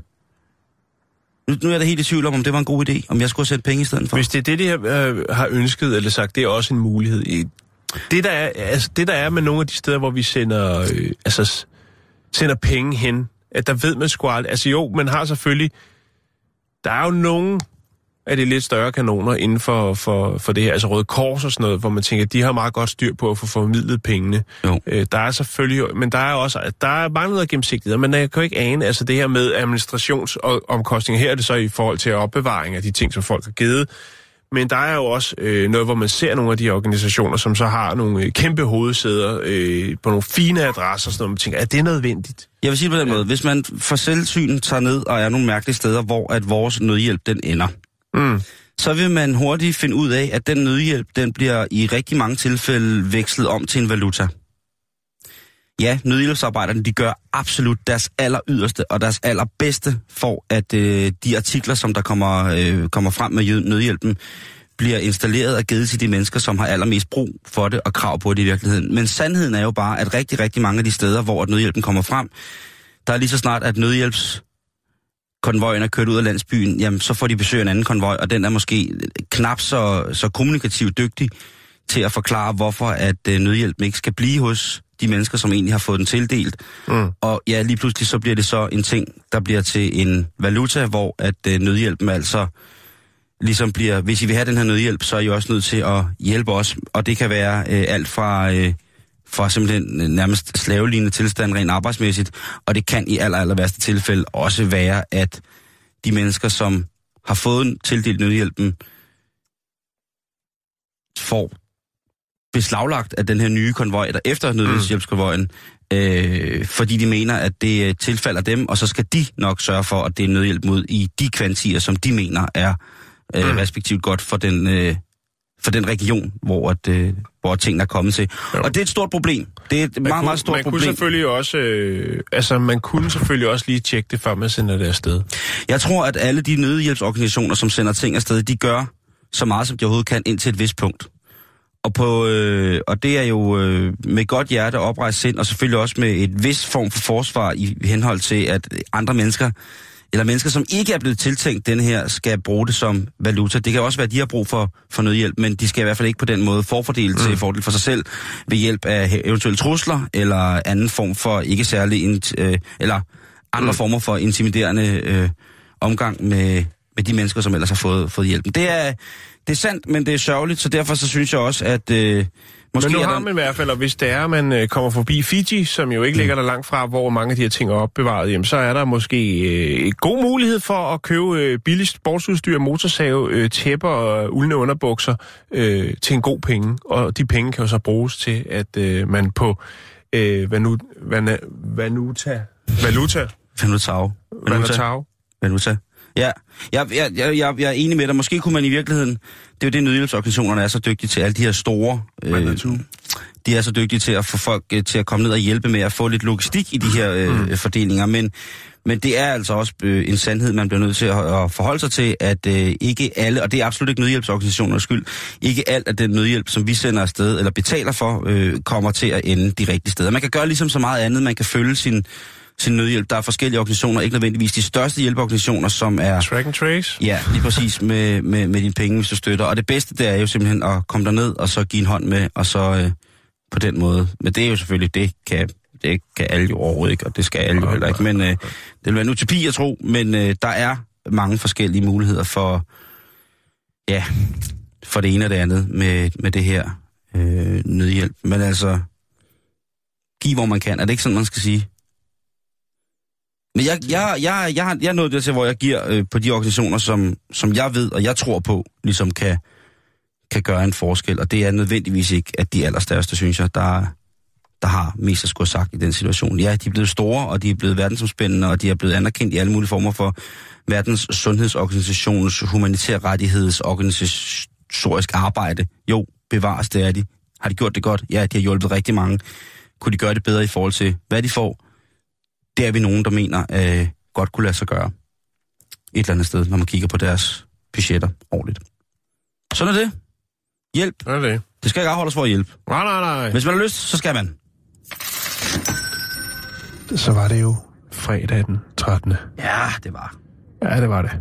nu, nu er jeg helt i tvivl om, om det var en god idé, om jeg skulle have sendt penge i stedet for. Hvis det er det, de har, øh, har ønsket eller sagt, det er også en mulighed. I, det, der er, altså, det, der er med nogle af de steder, hvor vi sender, øh, altså, sender penge hen, at der ved man sgu aldrig... Altså jo, man har selvfølgelig... Der er jo nogle af de lidt større kanoner inden for, for, for det her, altså Røde Kors og sådan noget, hvor man tænker, de har meget godt styr på at få formidlet pengene. Jo. Øh, der er selvfølgelig, men der er også, der er mange noget gennemsigtighed, men jeg kan jo ikke ane, altså det her med administrationsomkostninger, her er det så i forhold til opbevaring af de ting, som folk har givet, men der er jo også øh, noget, hvor man ser nogle af de organisationer, som så har nogle øh, kæmpe hovedsæder øh, på nogle fine adresser, sådan noget, man tænker, er det nødvendigt? Jeg vil sige på den måde, hvis man for selvsyn tager ned og er nogle mærkelige steder, hvor at vores nødhjælp den ender, Mm. så vil man hurtigt finde ud af, at den nødhjælp, den bliver i rigtig mange tilfælde vekslet om til en valuta. Ja, nødhjælpsarbejderne, de gør absolut deres aller yderste og deres allerbedste for, at øh, de artikler, som der kommer, øh, kommer frem med nødhjælpen, bliver installeret og givet til de mennesker, som har allermest brug for det og krav på det i virkeligheden. Men sandheden er jo bare, at rigtig, rigtig mange af de steder, hvor at nødhjælpen kommer frem, der er lige så snart, at nødhjælps konvojen er kørt ud af landsbyen, jamen så får de besøg af en anden konvoj, og den er måske knap så, så kommunikativt dygtig til at forklare, hvorfor at øh, nødhjælpen ikke skal blive hos de mennesker, som egentlig har fået den tildelt. Mm. Og ja, lige pludselig så bliver det så en ting, der bliver til en valuta, hvor at øh, nødhjælpen altså ligesom bliver, hvis I vil have den her nødhjælp, så er I også nødt til at hjælpe os. Og det kan være øh, alt fra, øh, fra simpelthen øh, nærmest slavelignende tilstand rent arbejdsmæssigt, og det kan i aller, aller værste tilfælde også være, at de mennesker, som har fået tildelt nødhjælpen, får beslaglagt af den her nye konvoj, der efter nødhjælpskonvojen, øh, fordi de mener, at det øh, tilfalder dem, og så skal de nok sørge for, at det er nødhjælp mod i de kvantier, som de mener er øh, Mm. respektivt godt for den, øh, for den region, hvor, at, øh, hvor tingene er kommet til. Jo. Og det er et stort problem. Det er et Man meget, kunne, meget stort man kunne problem. selvfølgelig også, øh, altså man kunne selvfølgelig også lige tjekke det, før man sender det afsted. Jeg tror, at alle de nødhjælpsorganisationer, som sender ting afsted, de gør så meget, som de overhovedet kan, indtil et vist punkt. Og, på, øh, og det er jo øh, med godt hjerte oprejst sind, og selvfølgelig også med et vis form for forsvar i henhold til, at andre mennesker, eller mennesker, som ikke er blevet tiltænkt den her, skal bruge det som valuta. Det kan også være, at de har brug for, for nødhjælp, men de skal i hvert fald ikke på den måde forfordele mm. til fordel for sig selv ved hjælp af eventuelle trusler, eller anden form for ikke særlig, øh, eller andre mm. former for intimiderende øh, omgang med, med de mennesker, som ellers har fået, fået hjælpen. Det er, det er sandt, men det er sørgeligt, så derfor så synes jeg også, at øh, måske Men nu har man i hvert fald, og hvis det er, man øh, kommer forbi Fiji, som jo ikke ligger der langt fra, hvor mange af de her ting er opbevaret, jamen, så er der måske øh, god mulighed for at købe øh, billigt sportsudstyr, motorsave, øh, tæpper og uldne underbukser øh, til en god penge. Og de penge kan jo så bruges til, at øh, man på øh, vanu, vana, vanuta, valuta, Vanutau. valuta, Vanuta. Ja, jeg, jeg, jeg, jeg, jeg er enig med dig. Måske kunne man i virkeligheden... Det er jo det, nødhjælpsorganisationerne er så dygtige til. Alle de her store... Øh, de er så dygtige til at få folk øh, til at komme ned og hjælpe med at få lidt logistik i de her øh, mm. fordelinger. Men, men det er altså også øh, en sandhed, man bliver nødt til at, at forholde sig til, at øh, ikke alle, og det er absolut ikke nødhjælpsorganisationers skyld, ikke alt af den nødhjælp, som vi sender afsted eller betaler for, øh, kommer til at ende de rigtige steder. Man kan gøre ligesom så meget andet. Man kan følge sin sin nødhjælp. Der er forskellige organisationer, ikke nødvendigvis de største hjælpeorganisationer, som er... Track and trace? Ja, lige præcis med, med, med dine penge, hvis du støtter. Og det bedste, det er jo simpelthen at komme derned, og så give en hånd med, og så øh, på den måde. Men det er jo selvfølgelig, det kan, det kan alle jo overhovedet ikke, og det skal alle jo heller ikke. Men øh, det vil være en utopi, jeg tror, men øh, der er mange forskellige muligheder for, ja, for det ene og det andet med, med det her øh, nødhjælp. Men altså, giv hvor man kan. Er det ikke sådan, man skal sige? Men jeg, jeg, jeg, jeg, jeg er nået dertil, hvor jeg giver øh, på de organisationer, som, som jeg ved og jeg tror på, ligesom kan, kan gøre en forskel. Og det er nødvendigvis ikke, at de allerstørste, synes jeg, der, der har mest at skulle have sagt i den situation. Ja, de er blevet store, og de er blevet verdensomspændende, og de er blevet anerkendt i alle mulige former for verdens sundhedsorganisationens humanitære rettighedsorganisatorisk arbejde. Jo, bevares, det er de. Har de gjort det godt? Ja, de har hjulpet rigtig mange. Kunne de gøre det bedre i forhold til, hvad de får? Det er vi nogen, der mener, øh, godt kunne lade sig gøre et eller andet sted, når man kigger på deres budgetter årligt. Sådan er det. Hjælp. Hvad er det? Det skal ikke afholdes for at hjælpe. Nej, nej, nej. Hvis man har lyst, så skal man. Så var det jo fredag den 13. Ja, det var. Ja, det var det.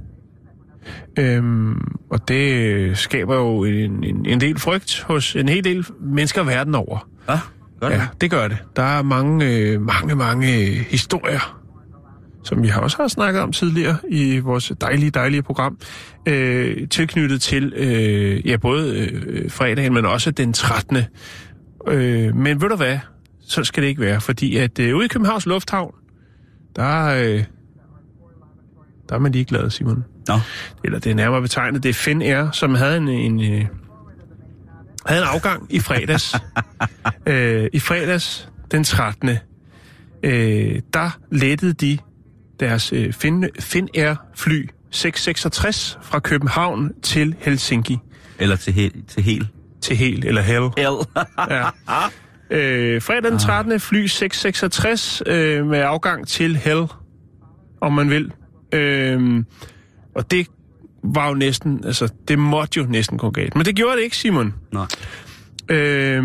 Øhm, og det skaber jo en, en, en del frygt hos en hel del mennesker verden over. Ja, gør det. Ja, det gør det. Der er mange, øh, mange, mange øh, historier, som vi har også har snakket om tidligere i vores dejlige, dejlige program, øh, tilknyttet til øh, ja, både øh, fredagen, men også den 13. Øh, men ved du hvad? Så skal det ikke være, fordi at øh, ude i Københavns Lufthavn, der, øh, der er man lige glad, Simon. Nå. Eller det er nærmere betegnet, det er Finnair, som havde en, en, øh, havde en afgang i fredags. [laughs] øh, I fredags den 13. Øh, der lettede de deres øh, fin, Finnair fly 666 fra København til Helsinki. Eller til hel. Til hel. Til Hel, eller Hel. Hel. Ja. Øh, fredag den 13. fly 666 øh, med afgang til Hell, om man vil. Øh, og det var jo næsten, altså det måtte jo næsten gå galt. Men det gjorde det ikke, Simon. Nej. Øh,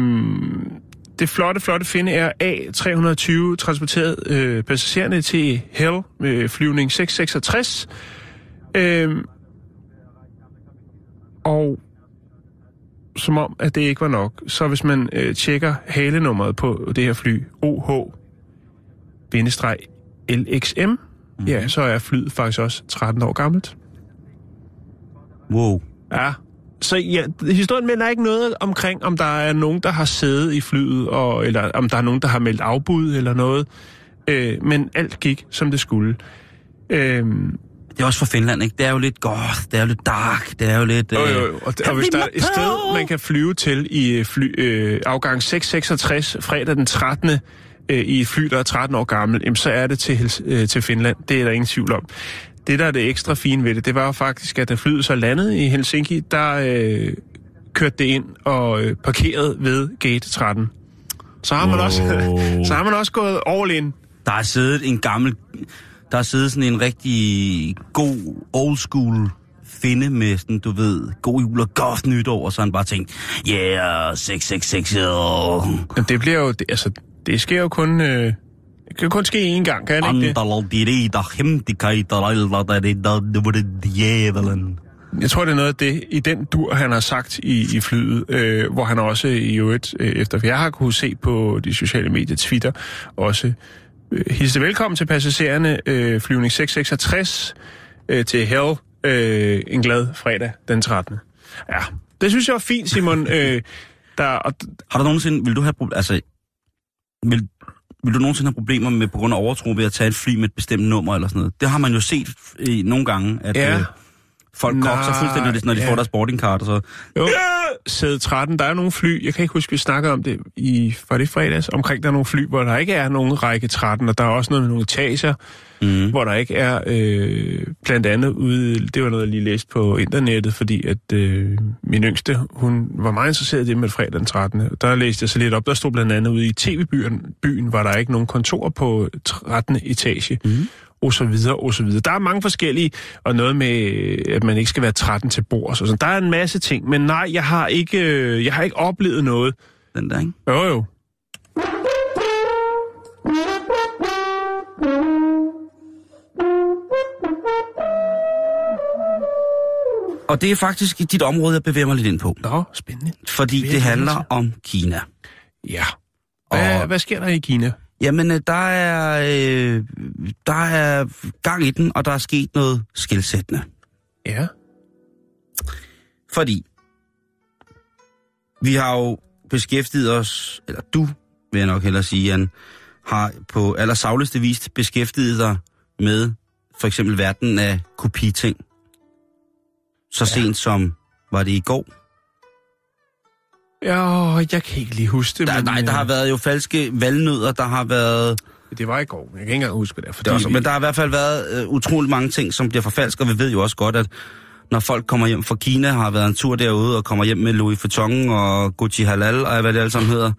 det flotte, flotte Finnair A320 transporterede øh, passagererne til Hell med flyvning 666. Øh, og som om, at det ikke var nok, så hvis man øh, tjekker halenummeret på det her fly, OH-LXM, mm. ja, så er flyet faktisk også 13 år gammelt. Wow. Ja, så ja, historien melder ikke noget omkring, om der er nogen, der har sædet i flyet, og, eller om der er nogen, der har meldt afbud eller noget. Øh, men alt gik, som det skulle. Øh, Det er også for Finland, ikke? Det er jo lidt godt, det er jo lidt dark, det er jo lidt... Jo, øh, jo, jo. Og, og hvis der er et sted, man kan flyve til i fly, øh, afgang 666 fredag den 13. Øh, i et fly, der er 13 år gammel, jamen, så er det til, øh, til Finland. Det er der ingen tvivl om. Det, der er det ekstra fine ved det, det var jo faktisk, at da flyet så landede i Helsinki, der øh, kørte det ind og øh, parkerede ved gate 13. Så har man, Wow. også, [laughs] så har man også gået all in. Der er siddet en gammel... Der er siddet sådan en rigtig god old school finde med sådan, du ved, god jul og godt nytår, og så han bare tænkt, yeah, 666, yeah. Men det bliver jo, det, altså, det sker jo kun, øh, kan kun ske én gang, kan det ikke det? Djævelen. Jeg tror, det er noget af det, i den dur, han har sagt i, i flyet, øh, hvor han også i øvrigt, øh, efter jeg har kunne se på de sociale medier, Twitter, også øh, hilste velkommen til passagererne, øh, flyvning 666 øh, til Hell, øh, en glad fredag den 13. Ja, det synes jeg var fint, Simon. [laughs] øh, der, og, Har du nogensinde, vil du have, altså, vil, vil du nogensinde have problemer med på grund af overtro ved at tage et fly med et bestemt nummer eller sådan noget? Det har man jo set i nogle gange, at Ja. øh, folk Nej, kokser fuldstændig, når de ja. får deres boardingcard. Og så. Jo, sæde 13, der er nogle fly, jeg kan ikke huske, vi snakkede om det i, var det fredags, omkring der er nogle fly, hvor der ikke er nogen række 13, og der er også noget med nogle etager, Mm. hvor der ikke er, øh, blandt andet ude, det var noget, jeg lige læste på internettet, fordi at øh, min yngste, hun var meget interesseret i det med fredag den 13. Der læste jeg så lidt op, der stod blandt andet ude i tv-byen, byen, var der ikke nogen kontor på 13. etage, mm. Og så videre, og så videre. Der er mange forskellige, og noget med, at man ikke skal være 13 til bords, og sådan. Der er en masse ting, men nej, jeg har ikke, øh, jeg har ikke oplevet noget. Den der, ikke? Jo, jo. Og det er faktisk dit område, jeg bevæger mig lidt ind på. Nå, spændende. Fordi det handler om Kina. Ja. Hvad, Og- hvad sker der i Kina? Jamen, øh, der er, øh, der er gang i den, og der er sket noget skilsættende. Ja. Fordi vi har jo beskæftiget os, eller du, vil jeg nok hellere sige, Jan, har på allersagligste vis beskæftiget dig med for eksempel verden af kopiting. Så ja. sent som, var det i går? Ja, jeg kan ikke lige huske det. Der, men, nej, der øh, har været jo falske valgnødder, der har været... Det var i går, jeg kan ikke engang huske det. Fordi Det også, vi- men der har i hvert fald været øh, utrolig mange ting, som bliver forfalsket, og vi ved jo også godt, at når folk kommer hjem fra Kina, har været en tur derude, og kommer hjem med Louis Vuitton og Gucci Halal, og hvad det alle sammen hedder,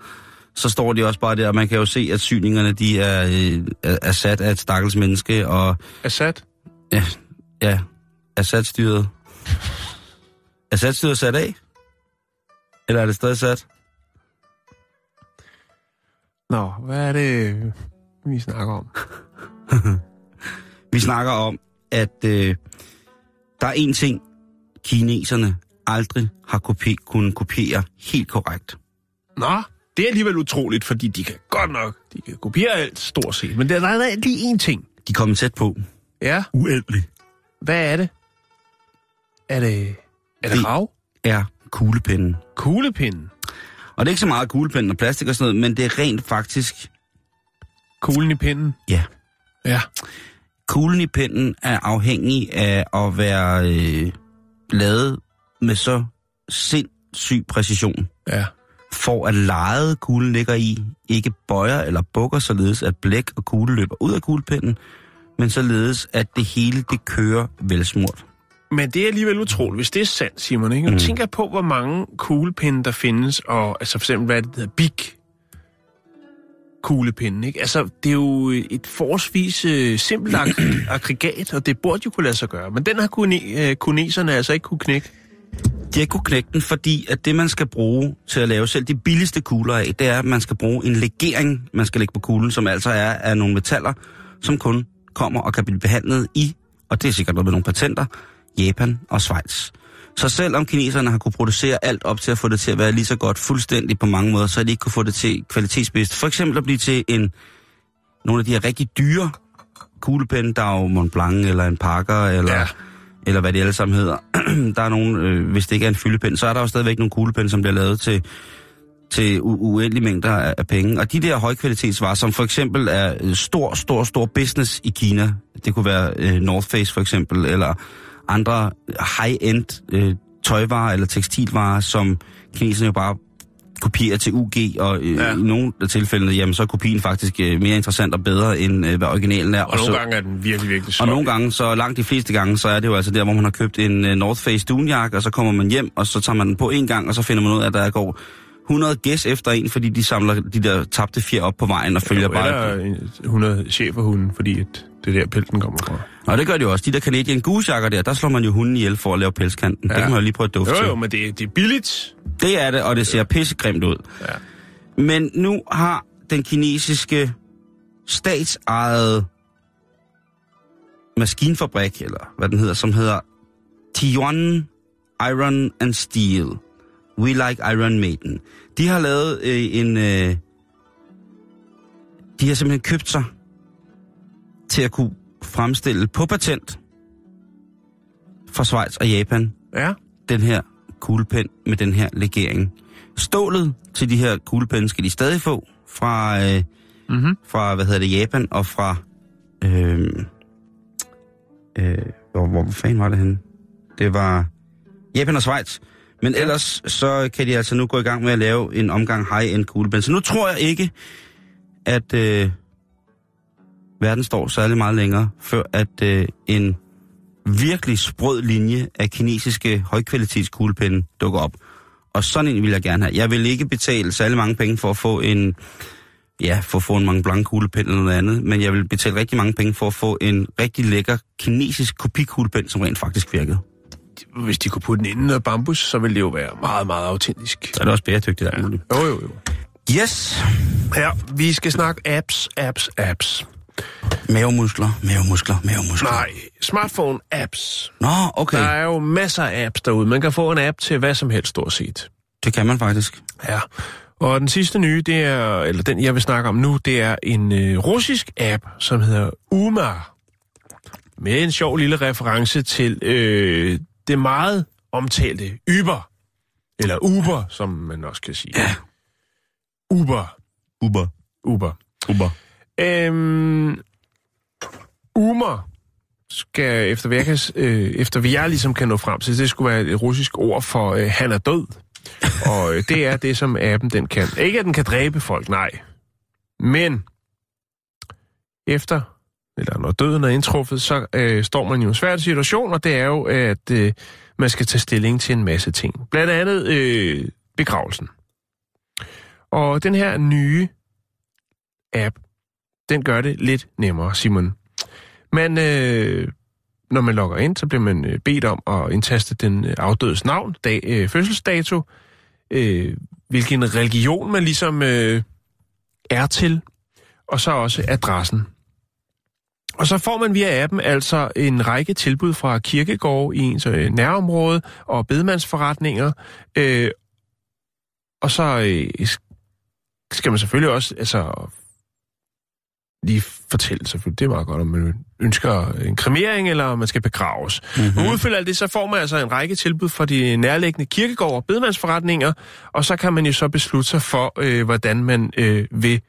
så står de også bare der, og man kan jo se, at syningerne, de er, øh, er, er sat af et stakkels menneske, og Assad? ja, ja Assad-styret. Assad-styret sat af? Eller er det stadig sat? Nå, hvad er det, vi snakker om? [laughs] Vi snakker om, at øh, der er en ting, kineserne aldrig har kopi- kunnet kopiere helt korrekt. Nå, det er alligevel utroligt, fordi de kan godt nok, de kan kopiere alt stort set. Men der, der er lige én ting. De kommer tæt på. Ja, Uendelig. hvad er det? Er det, er det Det- rav? Er kuglepinden. Kuglepinden. Og det er ikke så meget kuglepinden og plastik og sådan noget, men det er rent faktisk... Kuglen i pinden? Ja. Ja. Kuglen i pinden er afhængig af at være øh, lavet med så sindssyg præcision. Ja. For at lejet kuglen ligger i, ikke bøjer eller bukker, således at blæk og kugle løber ud af kuglepinden, men således at det hele det kører velsmurt. Men det er alligevel utroligt, hvis det er sandt, Simon. Ikke? Nu Mm. tænker jeg på, hvor mange kuglepinde der findes, og altså for eksempel, hvad er det, der hedder Big kuglepinde, ikke? Altså, det er jo et forholdsvis øh, simpelt ag- [clears throat] aggregat, og det burde jo kunne lade sig gøre. Men den har kune- øh, kuneserne altså ikke kunne knække. De har ikke kunne knække den, fordi at det, man skal bruge til at lave selv de billigste kugler af, det er, at man skal bruge en legering, man skal lægge på kuglen, som altså er af nogle metaller, som kun kommer og kan blive behandlet i, og det er sikkert noget med nogle patenter, Japan og Schweiz. Så selvom kineserne har kunne producere alt op til at få det til at være lige så godt fuldstændig på mange måder, så har de ikke kunne få det til kvalitetsbedst. For eksempel at blive til en, nogle af de her rigtig dyre kuglepenne, der er jo Mont Blanc eller en Parker, eller, Ja. eller hvad de alle sammen hedder. [clears throat] der er nogen, øh, hvis det ikke er en fyldepen, så er der jo stadigvæk nogle kuglepenne, som bliver lavet til, til uendelige mængder af, af penge. Og de der højkvalitetsvarer, som for eksempel er øh, stor, stor, stor business i Kina, det kunne være øh, North Face for eksempel, eller andre high-end øh, tøjvarer eller tekstilvarer, som kineserne jo bare kopierer til UG, og øh, Ja. i nogle af tilfældene, jamen så er kopien faktisk øh, mere interessant og bedre, end øh, hvad originalen er. Og, så, nogle gange er den virkelig, virkelig og sløj. nogle gange, så langt de fleste gange, så er det jo altså der, hvor man har købt en uh, North Face dunjakke, og så kommer man hjem, og så tager man den på en gang, og så finder man ud af, at der går 100 gæs efter en, fordi de samler de der tabte fjer op på vejen og følger Jo, bare... Eller en- 100 cheferhunden, fordi at det er der pelten kommer fra. Og det gør de jo også. De der Canadian Goose-jakker der, der slår man jo hunden ihjel for at lave pelskanten. Ja. Det kan man jo lige prøve at dufte Jo, jo, men det, det er billigt. Det er det, og det ser pissegrimt ud. Ja. Men nu har den kinesiske statsejede maskinfabrik, eller hvad den hedder, som hedder Tijuan Iron and Steel. We like Iron Maiden. De har lavet øh, en... Øh, de har simpelthen købt sig til at kunne fremstille på patent fra Schweiz og Japan Ja. den her kuglepen med den her legering. Stålet til de her kuglepenne skal de stadig få fra, øh, Mm-hmm. fra hvad hedder det, Japan og fra... Øh, øh, hvor, hvor, hvor fanden var det henne? Det var Japan og Schweiz. Men ellers så kan de altså nu gå i gang med at lave en omgang high-end kuglepen. Så nu tror jeg ikke, at øh, verden står særlig meget længere, før at øh, en virkelig sprød linje af kinesiske højkvalitets kuglepenne dukker op. Og sådan en vil jeg gerne have. Jeg vil ikke betale særlig mange penge for at få en, ja, for at få en mange blank kuglepen eller noget andet, men jeg vil betale rigtig mange penge for at få en rigtig lækker kinesisk kopikuglepen, som rent faktisk virkede. Hvis de kunne putte den inden noget bambus, så ville det jo være meget, meget autentisk. Så er det også bæredygtigt alt muligt. Jo, jo, jo. Yes. Ja, vi skal snakke apps, apps, apps. Mavemuskler, mavemuskler, mavemuskler. Nej, smartphone-apps. Nå, okay. Der er jo masser af apps derude. Man kan få en app til hvad som helst, stort set. Det kan man faktisk. Ja. Og den sidste nye, det er, eller den jeg vil snakke om nu, det er en øh, russisk app, som hedder Umar. Med en sjov lille reference til øh, det meget omtalte Uber. Eller Uber, som man også kan sige. Ja. Uber. Uber. Uber. Uber. Øhm, Umer skal, efter hvad, kan, øh, efter hvad jeg ligesom kan nå frem til, det skulle være et russisk ord for, øh, han er død. Og øh, det er det, som appen den kan. Ikke at den kan dræbe folk, nej. Men efter, eller når døden er indtruffet, så øh, står man i en svær situation, og det er jo, at øh, man skal tage stilling til en masse ting. Blandt andet øh, begravelsen. Og den her nye app, den gør det lidt nemmere, Simon. Men øh, når man logger ind, så bliver man øh, bedt om at indtaste den øh, afdødes navn, dag, øh, fødselsdato, øh, hvilken religion man ligesom øh, er til, og så også adressen. Og så får man via appen altså en række tilbud fra kirkegårde i ens øh, nærområde og bedemandsforretninger. Øh, og så øh, skal man selvfølgelig også altså, lige fortælle selvfølgelig, det er meget godt, om man ønsker en kremering, eller om man skal begraves. Mm-hmm. Og udfylder alt det, så får man altså en række tilbud fra de nærliggende kirkegårde og bedemandsforretninger, og så kan man jo så beslutte sig for, øh, hvordan man øh, vil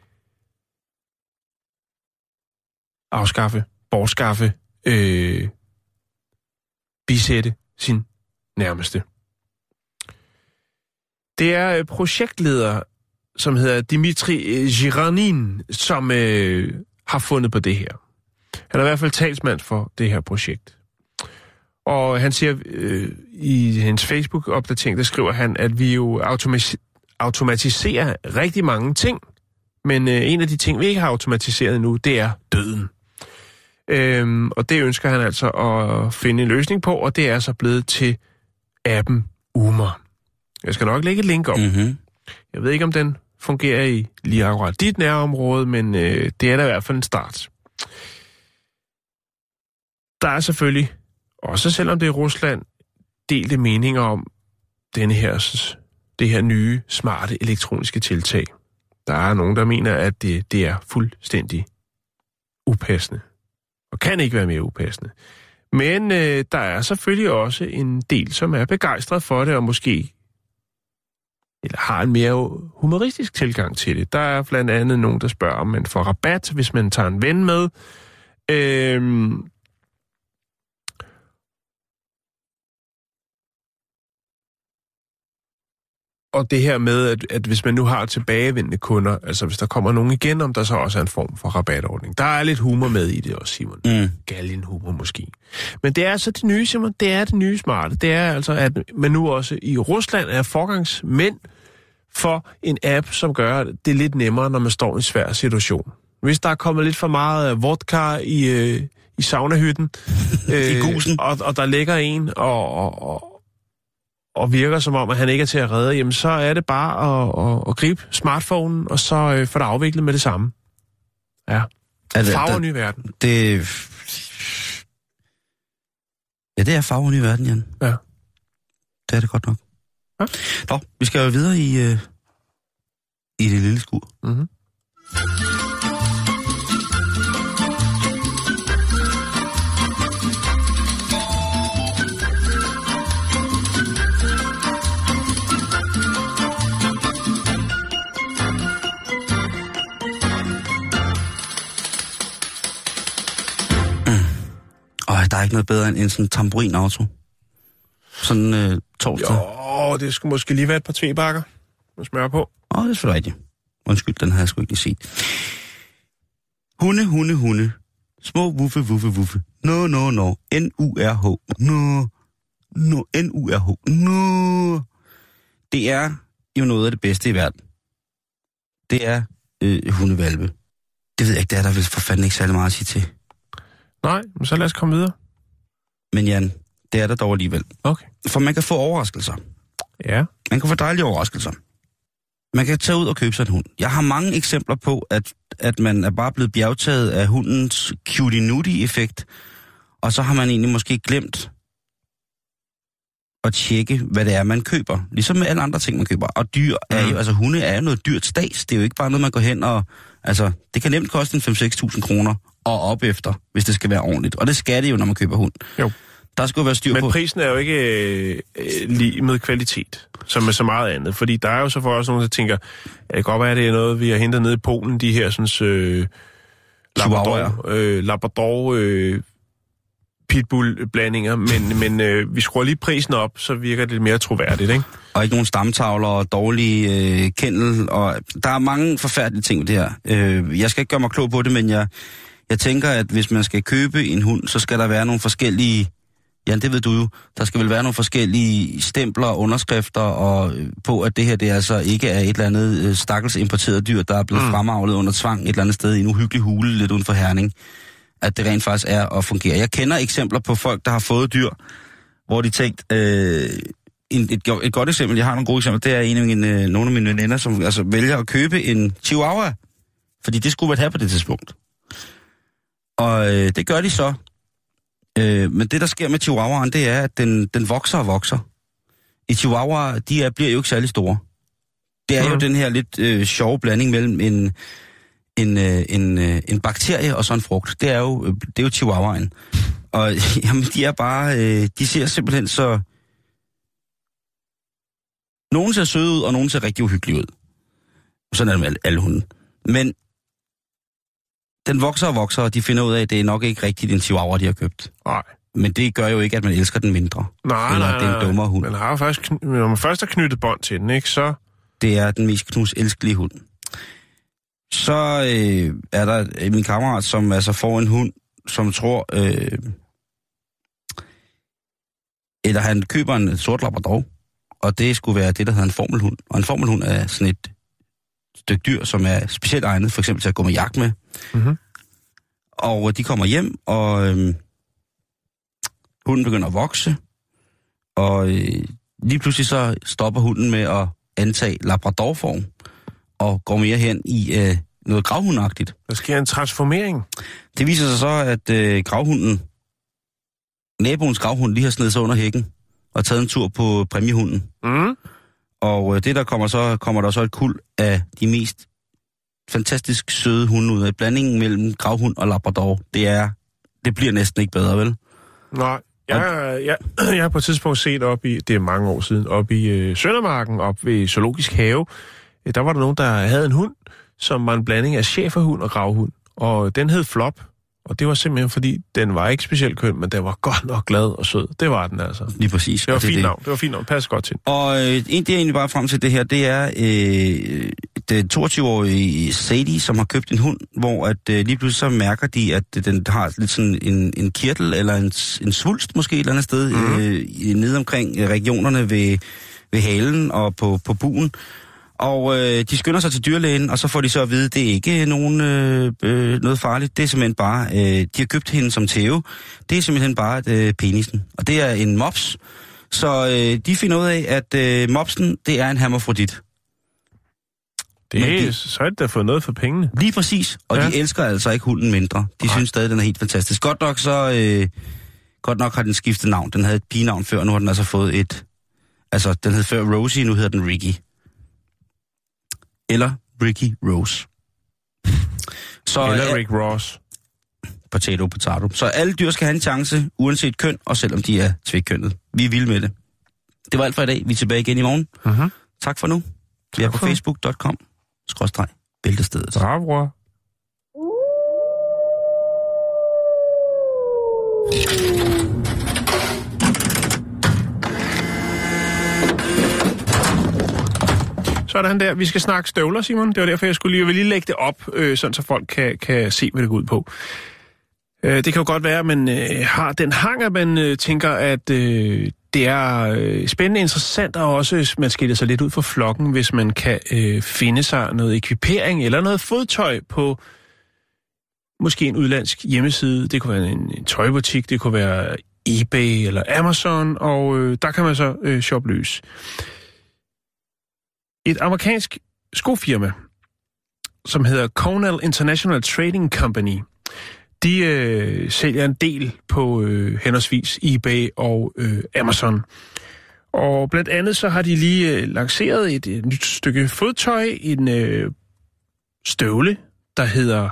afskaffe, bortskaffe, øh, bisætte sin nærmeste. Det er øh, projektleder som hedder Dimitri Giranin, som øh, har fundet på det her. Han er i hvert fald talsmand for det her projekt. Og han siger øh, i hans Facebook-opdatering, der skriver han, at vi jo automa- automatiserer rigtig mange ting, men øh, en af de ting, vi ikke har automatiseret nu, det er døden. Øhm, og det ønsker han altså at finde en løsning på, og det er så blevet til appen Umer. Jeg skal nok lægge et link op. Mm-hmm. Jeg ved ikke, om den fungerer i lige akkurat dit nærområde, men øh, det er da i hvert fald en start. Der er selvfølgelig, også selvom det er Rusland, delte meninger om denne her, det her nye, smarte elektroniske tiltag. Der er nogen, der mener, at det, det er fuldstændig upassende, og kan ikke være mere upassende. Men øh, der er selvfølgelig også en del, som er begejstret for det, og måske eller har en mere humoristisk tilgang til det. Der er blandt andet nogen, der spørger, om man får rabat, hvis man tager en ven med. Øhm, og det her med, at, at hvis man nu har tilbagevendende kunder, altså hvis der kommer nogen igen, om der så også er en form for rabatordning. Der er lidt humor med i det også, Simon. Mm. Galgen humor måske. Men det er altså det nye, Simon. Det er det nye smarte. Det er altså, at man nu også i Rusland er forgangsmænd for en app, som gør det lidt nemmere, når man står i en svær situation. Hvis der er kommet lidt for meget vodka i, øh, i saunahytten, [laughs] I gusen. og, og der ligger en og, og, og, og virker som om, at han ikke er til at redde, jamen så er det bare at, at, at gribe smartphonen, og så øh, få det afviklet med det samme. Ja. Altså, Farver der- ny verden. Det... Ja, det er farven i verden, Jan. Ja. Det er det godt nok. Ja. Nå, vi skal jo videre i, øh, i det lille skur. Mm-hmm. Der er ikke noget bedre end en sådan tamburin-auto. Sådan øh, torsdag? Jo, det skulle måske lige være et par tvebakker med smør på. Åh, det er selvfølgelig rigtigt. Undskyld, den har jeg sgu ikke set. Hunde, hunde, hunde. Små wuffe, wuffe, wuffe. No, no, no. N-U-R-H. No. No. N-U-R-H. No. Det er jo noget af det bedste i verden. Det er øh, hundevalpe. Det ved jeg ikke, det er der vel for fanden ikke særlig meget at sige til. Nej, men så lad os komme videre. Men Jan, det er der dog alligevel. Okay. For man kan få overraskelser. Ja. Man kan få dejlige overraskelser. Man kan tage ud og købe sig en hund. Jeg har mange eksempler på, at, at man er bare blevet bjergtaget af hundens cutie-nudie-effekt, og så har man egentlig måske glemt at tjekke, hvad det er, man køber. Ligesom med alle andre ting, man køber. Og dyr er jo, altså hunde er jo noget dyrt stats. Det er jo ikke bare noget, man går hen og... Altså, det kan nemt koste en 5-6.000 kroner og op efter, hvis det skal være ordentligt. Og det skal det jo, når man køber hund. Jo. Der skal jo være styr Men på... prisen er jo ikke øh, lige med kvalitet, som med så meget andet. Fordi der er jo så for os nogen, der tænker, at det godt være, at det er noget, vi har hentet ned i Polen, de her sådan, øh, Labrador, øh, Labrador øh, pitbull-blandinger, men, [laughs] men øh, vi skruer lige prisen op, så virker det lidt mere troværdigt, ikke? og ikke nogen stamtavler og dårlige øh, kendel, og der er mange forfærdelige ting ved det her. Øh, jeg skal ikke gøre mig klog på det, men jeg, jeg tænker, at hvis man skal købe en hund, så skal der være nogle forskellige, ja, det ved du jo, der skal vel være nogle forskellige stempler og underskrifter og, øh, på, at det her det altså ikke er et eller andet øh, stakkels importeret dyr, der er blevet mm. fremavlet under tvang et eller andet sted i en uhyggelig hule lidt uden for Herning. At det rent faktisk er at fungere. Jeg kender eksempler på folk, der har fået dyr, hvor de tænkt, øh, en, et, et godt eksempel, jeg har nogle gode eksempler, det er en af mine, øh, nogle af mine venner, som altså vælger at købe en chihuahua, fordi det skulle man have på det tidspunkt. Og øh, det gør de så. Øh, men det, der sker med chihuahuaen, det er, at den, den vokser og vokser. I chihuahua, de er, bliver jo ikke særlig store. Det er mm. jo den her lidt øh, sjove blanding mellem en, en, øh, en, øh, en bakterie og så en frugt. Det er jo, øh, det er jo chihuahuaen. Og [laughs] jamen, de er bare, øh, de ser simpelthen så... Nogle ser søde ud, og nogle ser rigtig uhyggelige ud. Sådan er det med alle, alle hunde. Men den vokser og vokser, og de finder ud af, at det er nok ikke rigtigt en chihuahua, de har købt. Nej. Men det gør jo ikke, at man elsker den mindre. Nej, Eller nej, at det er en nej. dummere hund. Man har faktisk, når man først har knyttet bånd til den, ikke, så... Det er den mest knus elskelige hund. Så øh, er der øh, min kammerat, som altså får en hund, som tror... Øh, eller han køber en sort labrador, og det skulle være det, der hedder en formelhund. Og en formelhund er sådan et stykke dyr, som er specielt egnet, for eksempel til at gå med jagt med. Mhm. Og de kommer hjem, og øh, hunden begynder at vokse, og øh, lige pludselig så stopper hunden med at antage labradorform, og går mere hen i øh, noget gravhundagtigt. Der sker en transformering. Det viser sig så, at øh, gravhunden, naboens gravhund, lige har snedet sig under hækken og taget en tur på præmiehunden. Mm. Og øh, det der kommer så, kommer der så et kul af de mest fantastisk søde hunde ud af. Blandingen mellem gravhund og labrador, det er, det bliver næsten ikke bedre, vel? Nej. Jeg, jeg, [clears throat] jeg har på et tidspunkt set op i, det er mange år siden, op i øh, Søndermarken, op ved Zoologisk Have. Øh, der var der nogen, der havde en hund, som var en blanding af cheferhund og gravhund. Og den hed Flop. Og det var simpelthen fordi, den var ikke specielt køn, men den var godt nok glad og sød. Det var den altså. Lige præcis. Det var fint det. navn. Det var fint navn. Pas godt til. Og øh, en, det er egentlig bare frem til det her, det er øh, den 22-årige Sadie, som har købt en hund, hvor at øh, lige pludselig så mærker de, at den har lidt sådan en, en kirtel eller en, en svulst måske et eller andet sted, mm. øh, i- nede omkring regionerne ved, ved halen og på, på buen. Og øh, de skynder sig til dyrlægen, og så får de så at vide, at det er ikke nogen, øh, øh, noget farligt. Det er simpelthen bare, øh, de har købt hende som tæve. Det er simpelthen bare øh, penisen. Og det er en mops. Så øh, de finder ud af, at øh, mopsen, det er en hermafrodit. Det, det, det- så har de da fået noget for pengene. Lige præcis. Og ja. de elsker altså ikke hunden mindre. De Nej. synes stadig, den er helt fantastisk. Godt nok så... Øh, godt nok har den skiftet navn. Den havde et pigenavn før, nu har den altså fået et... Altså, den hed før Rosie, nu hedder den Ricky. Eller Ricky Rose. Så Eller øh, Rick Ross. potato, potato. Så alle dyr skal have en chance, uanset køn, og selvom de er tvækkønnet. Vi er vilde med det. Det var alt for i dag. Vi er tilbage igen i morgen. Mhm. Tak for nu. Vi er på facebook.com. Skråstreg. Bæltestedet. Bra, bror. Sådan der. Vi skal snakke støvler, Simon. Det var derfor, jeg skulle lige, jeg vil lige lægge det op, øh, sådan så folk kan, kan se, hvad det går ud på. Øh, det kan jo godt være, at man øh, har den hang, at man øh, tænker, at øh, det er øh, spændende interessant, og også man skiller sig lidt ud for flokken, hvis man kan øh, finde sig noget ekvipering eller noget fodtøj på måske en udlandsk hjemmeside. Det kunne være en, en tøjbutik, det kunne være eBay eller Amazon, og øh, der kan man så øh, shoppe løs. Et amerikansk skofirma, som hedder Cornell International Trading Company, de øh, sælger en del på øh, henholdsvis eBay og øh, Amazon. Og blandt andet så har de lige øh, lanceret et, et nyt stykke fodtøj, en øh, støvle, der hedder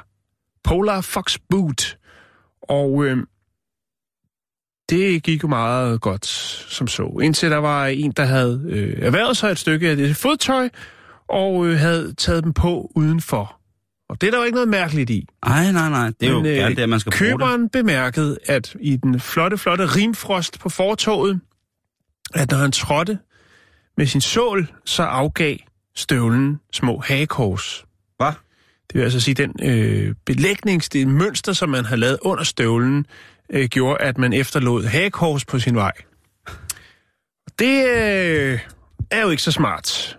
Polar Fox Boot. Og øh, det gik jo meget godt som så. Indtil der var en, der havde øh, erhvervet sig et stykke af det fodtøj, og øh, havde taget dem på udenfor. Og det er der jo ikke noget mærkeligt i. Nej, nej, nej. Det er Men, jo gerne det, man skal bruge Køberen det. bemærkede, at i den flotte, flotte rimfrost på fortoget, at når han trådte med sin sål, så afgav støvlen små hagekors. Hvad? Det vil altså sige, den øh, belægnings, det mønster, som man havde lavet under støvlen, øh, gjorde, at man efterlod hagekors på sin vej. Det øh, er jo ikke så smart.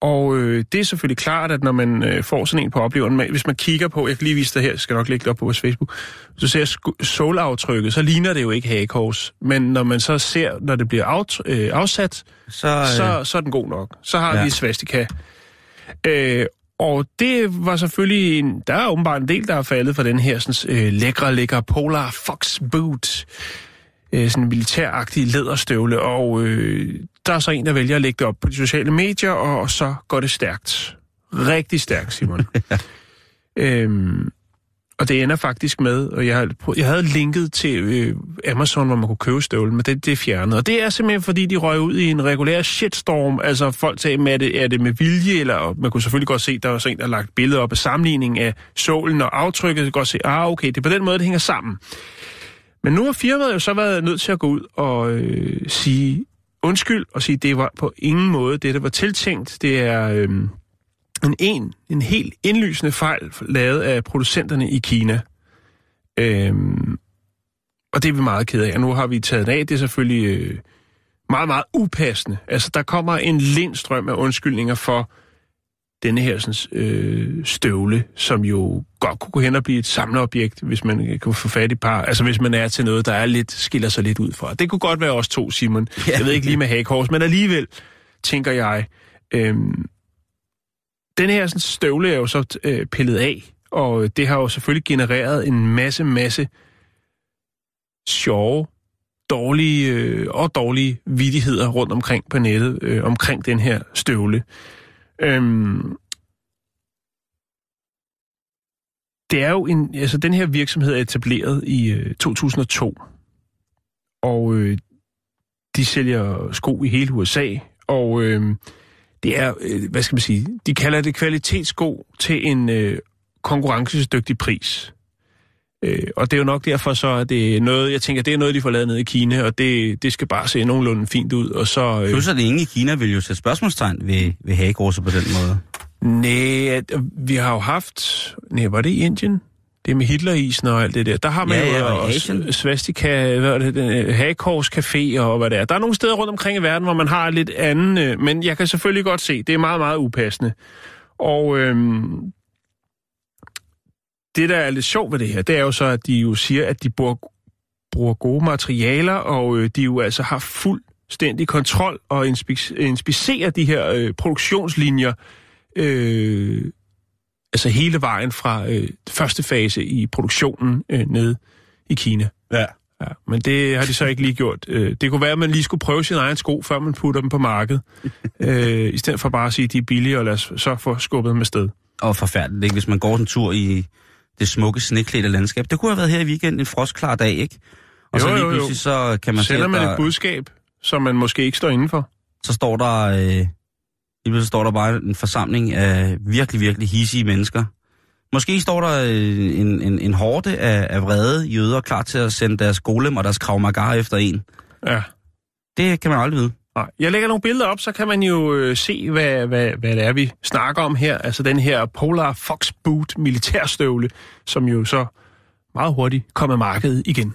Og øh, det er selvfølgelig klart, at når man øh, får sådan en på opleveren, hvis man kigger på, jeg kan lige vise det her, skal nok lægge det op på vores Facebook, så ser solaftrykket, så ligner det jo ikke hagekors. Men når man så ser, når det bliver aft, øh, afsat, så, øh... så, så er den god nok. Så har ja. vi svastika. Øh, og det var selvfølgelig, en, der er åbenbart en del, der er faldet for den her sådan, øh, lækre, lækre Polar Fox Boot. Øh, sådan en militæragtig læderstøvle, og øh, der er så en, der vælger at lægge det op på de sociale medier, og, og så går det stærkt. Rigtig stærkt, Simon. [laughs] øhm, og det ender faktisk med, og jeg, jeg havde linket til øh, Amazon, hvor man kunne købe støvlen, men det, det er fjernet. Og det er simpelthen, fordi de røg ud i en regulær shitstorm. Altså folk sagde, er det, er det med vilje, eller man kunne selvfølgelig godt se, der var så en, der lagt billeder op af sammenligning af sålen og aftrykket. Godt se, ah okay, det er på den måde, det hænger sammen. Men nu har firmaet jo så været nødt til at gå ud og øh, sige undskyld, og sige, det var på ingen måde det, der var tiltænkt. Det er... Øh, en, en, en helt indlysende fejl lavet af producenterne i Kina. Øhm, og det er vi meget ked af. Og nu har vi taget af. Det er selvfølgelig øh, meget, meget upassende. Altså, der kommer en lindstrøm af undskyldninger for denne her sådan, øh, støvle, som jo godt kunne gå hen og blive et samleobjekt, hvis man kan få fat i par. Altså hvis man er til noget, der er lidt, skiller sig lidt ud fra. Det kunne godt være os to, Simon. Ja. Jeg ved ikke lige med hagekors, men alligevel tænker jeg, øh, den her sådan, støvle er jo så øh, pillet af, og øh, det har jo selvfølgelig genereret en masse, masse sjove, dårlige øh, og dårlige vidigheder rundt omkring på nettet, øh, omkring den her støvle. Øhm, det er jo en, altså den her virksomhed er etableret i øh, 2002, og øh, de sælger sko i hele USA, og øh, det er, øh, hvad skal man sige, de kalder det kvalitetssko til en øh, konkurrencedygtig pris. Øh, og det er jo nok derfor så, at det er noget, jeg tænker, det er noget, de får lavet ned i Kina, og det, det skal bare se nogenlunde fint ud. Og så, øh, Plus at ingen i Kina vil jo sætte spørgsmålstegn ved, ved hagegrosser på den måde. Nej, vi har jo haft... Nej, var det i Indien? Det med Hitlerisen og alt det der. Der har man ja, jo ja, også svastika, hvad er det, Hagekors Café og hvad det er. Der er nogle steder rundt omkring i verden, hvor man har lidt anden, øh, men jeg kan selvfølgelig godt se, det er meget, meget upassende. Og øhm, det, der er lidt sjovt ved det her, det er jo så, at de jo siger, at de bruger, bruger gode materialer, og øh, de jo altså har fuldstændig kontrol og inspicerer de her øh, produktionslinjer øh, altså hele vejen fra øh, første fase i produktionen øh, ned i Kina. Ja. ja. Men det har de så ikke lige gjort. Øh, det kunne være, at man lige skulle prøve sin egen sko, før man putter dem på markedet. [laughs] øh, I stedet for bare at sige, at de er billige, og lad os så få skubbet dem afsted. Og forfærdeligt, ikke? Hvis man går en tur i det smukke sneklædte landskab. Det kunne have været her i weekenden en frostklar dag, ikke? Og jo, så lige pludselig så kan man Sender man der, et budskab, som man måske ikke står indenfor. Så står der... Øh, Lige så står der bare en forsamling af virkelig, virkelig hissige mennesker. Måske står der øh, en, en, en horde af, af vrede jøder klar til at sende deres golem og deres kravmagar efter en. Ja. Det kan man aldrig vide. Nej. Jeg lægger nogle billeder op, så kan man jo øh, se, hvad, hvad, hvad det er, vi snakker om her. Altså den her Polar Fox Boot militærstøvle, som jo så meget hurtigt kom af markedet igen.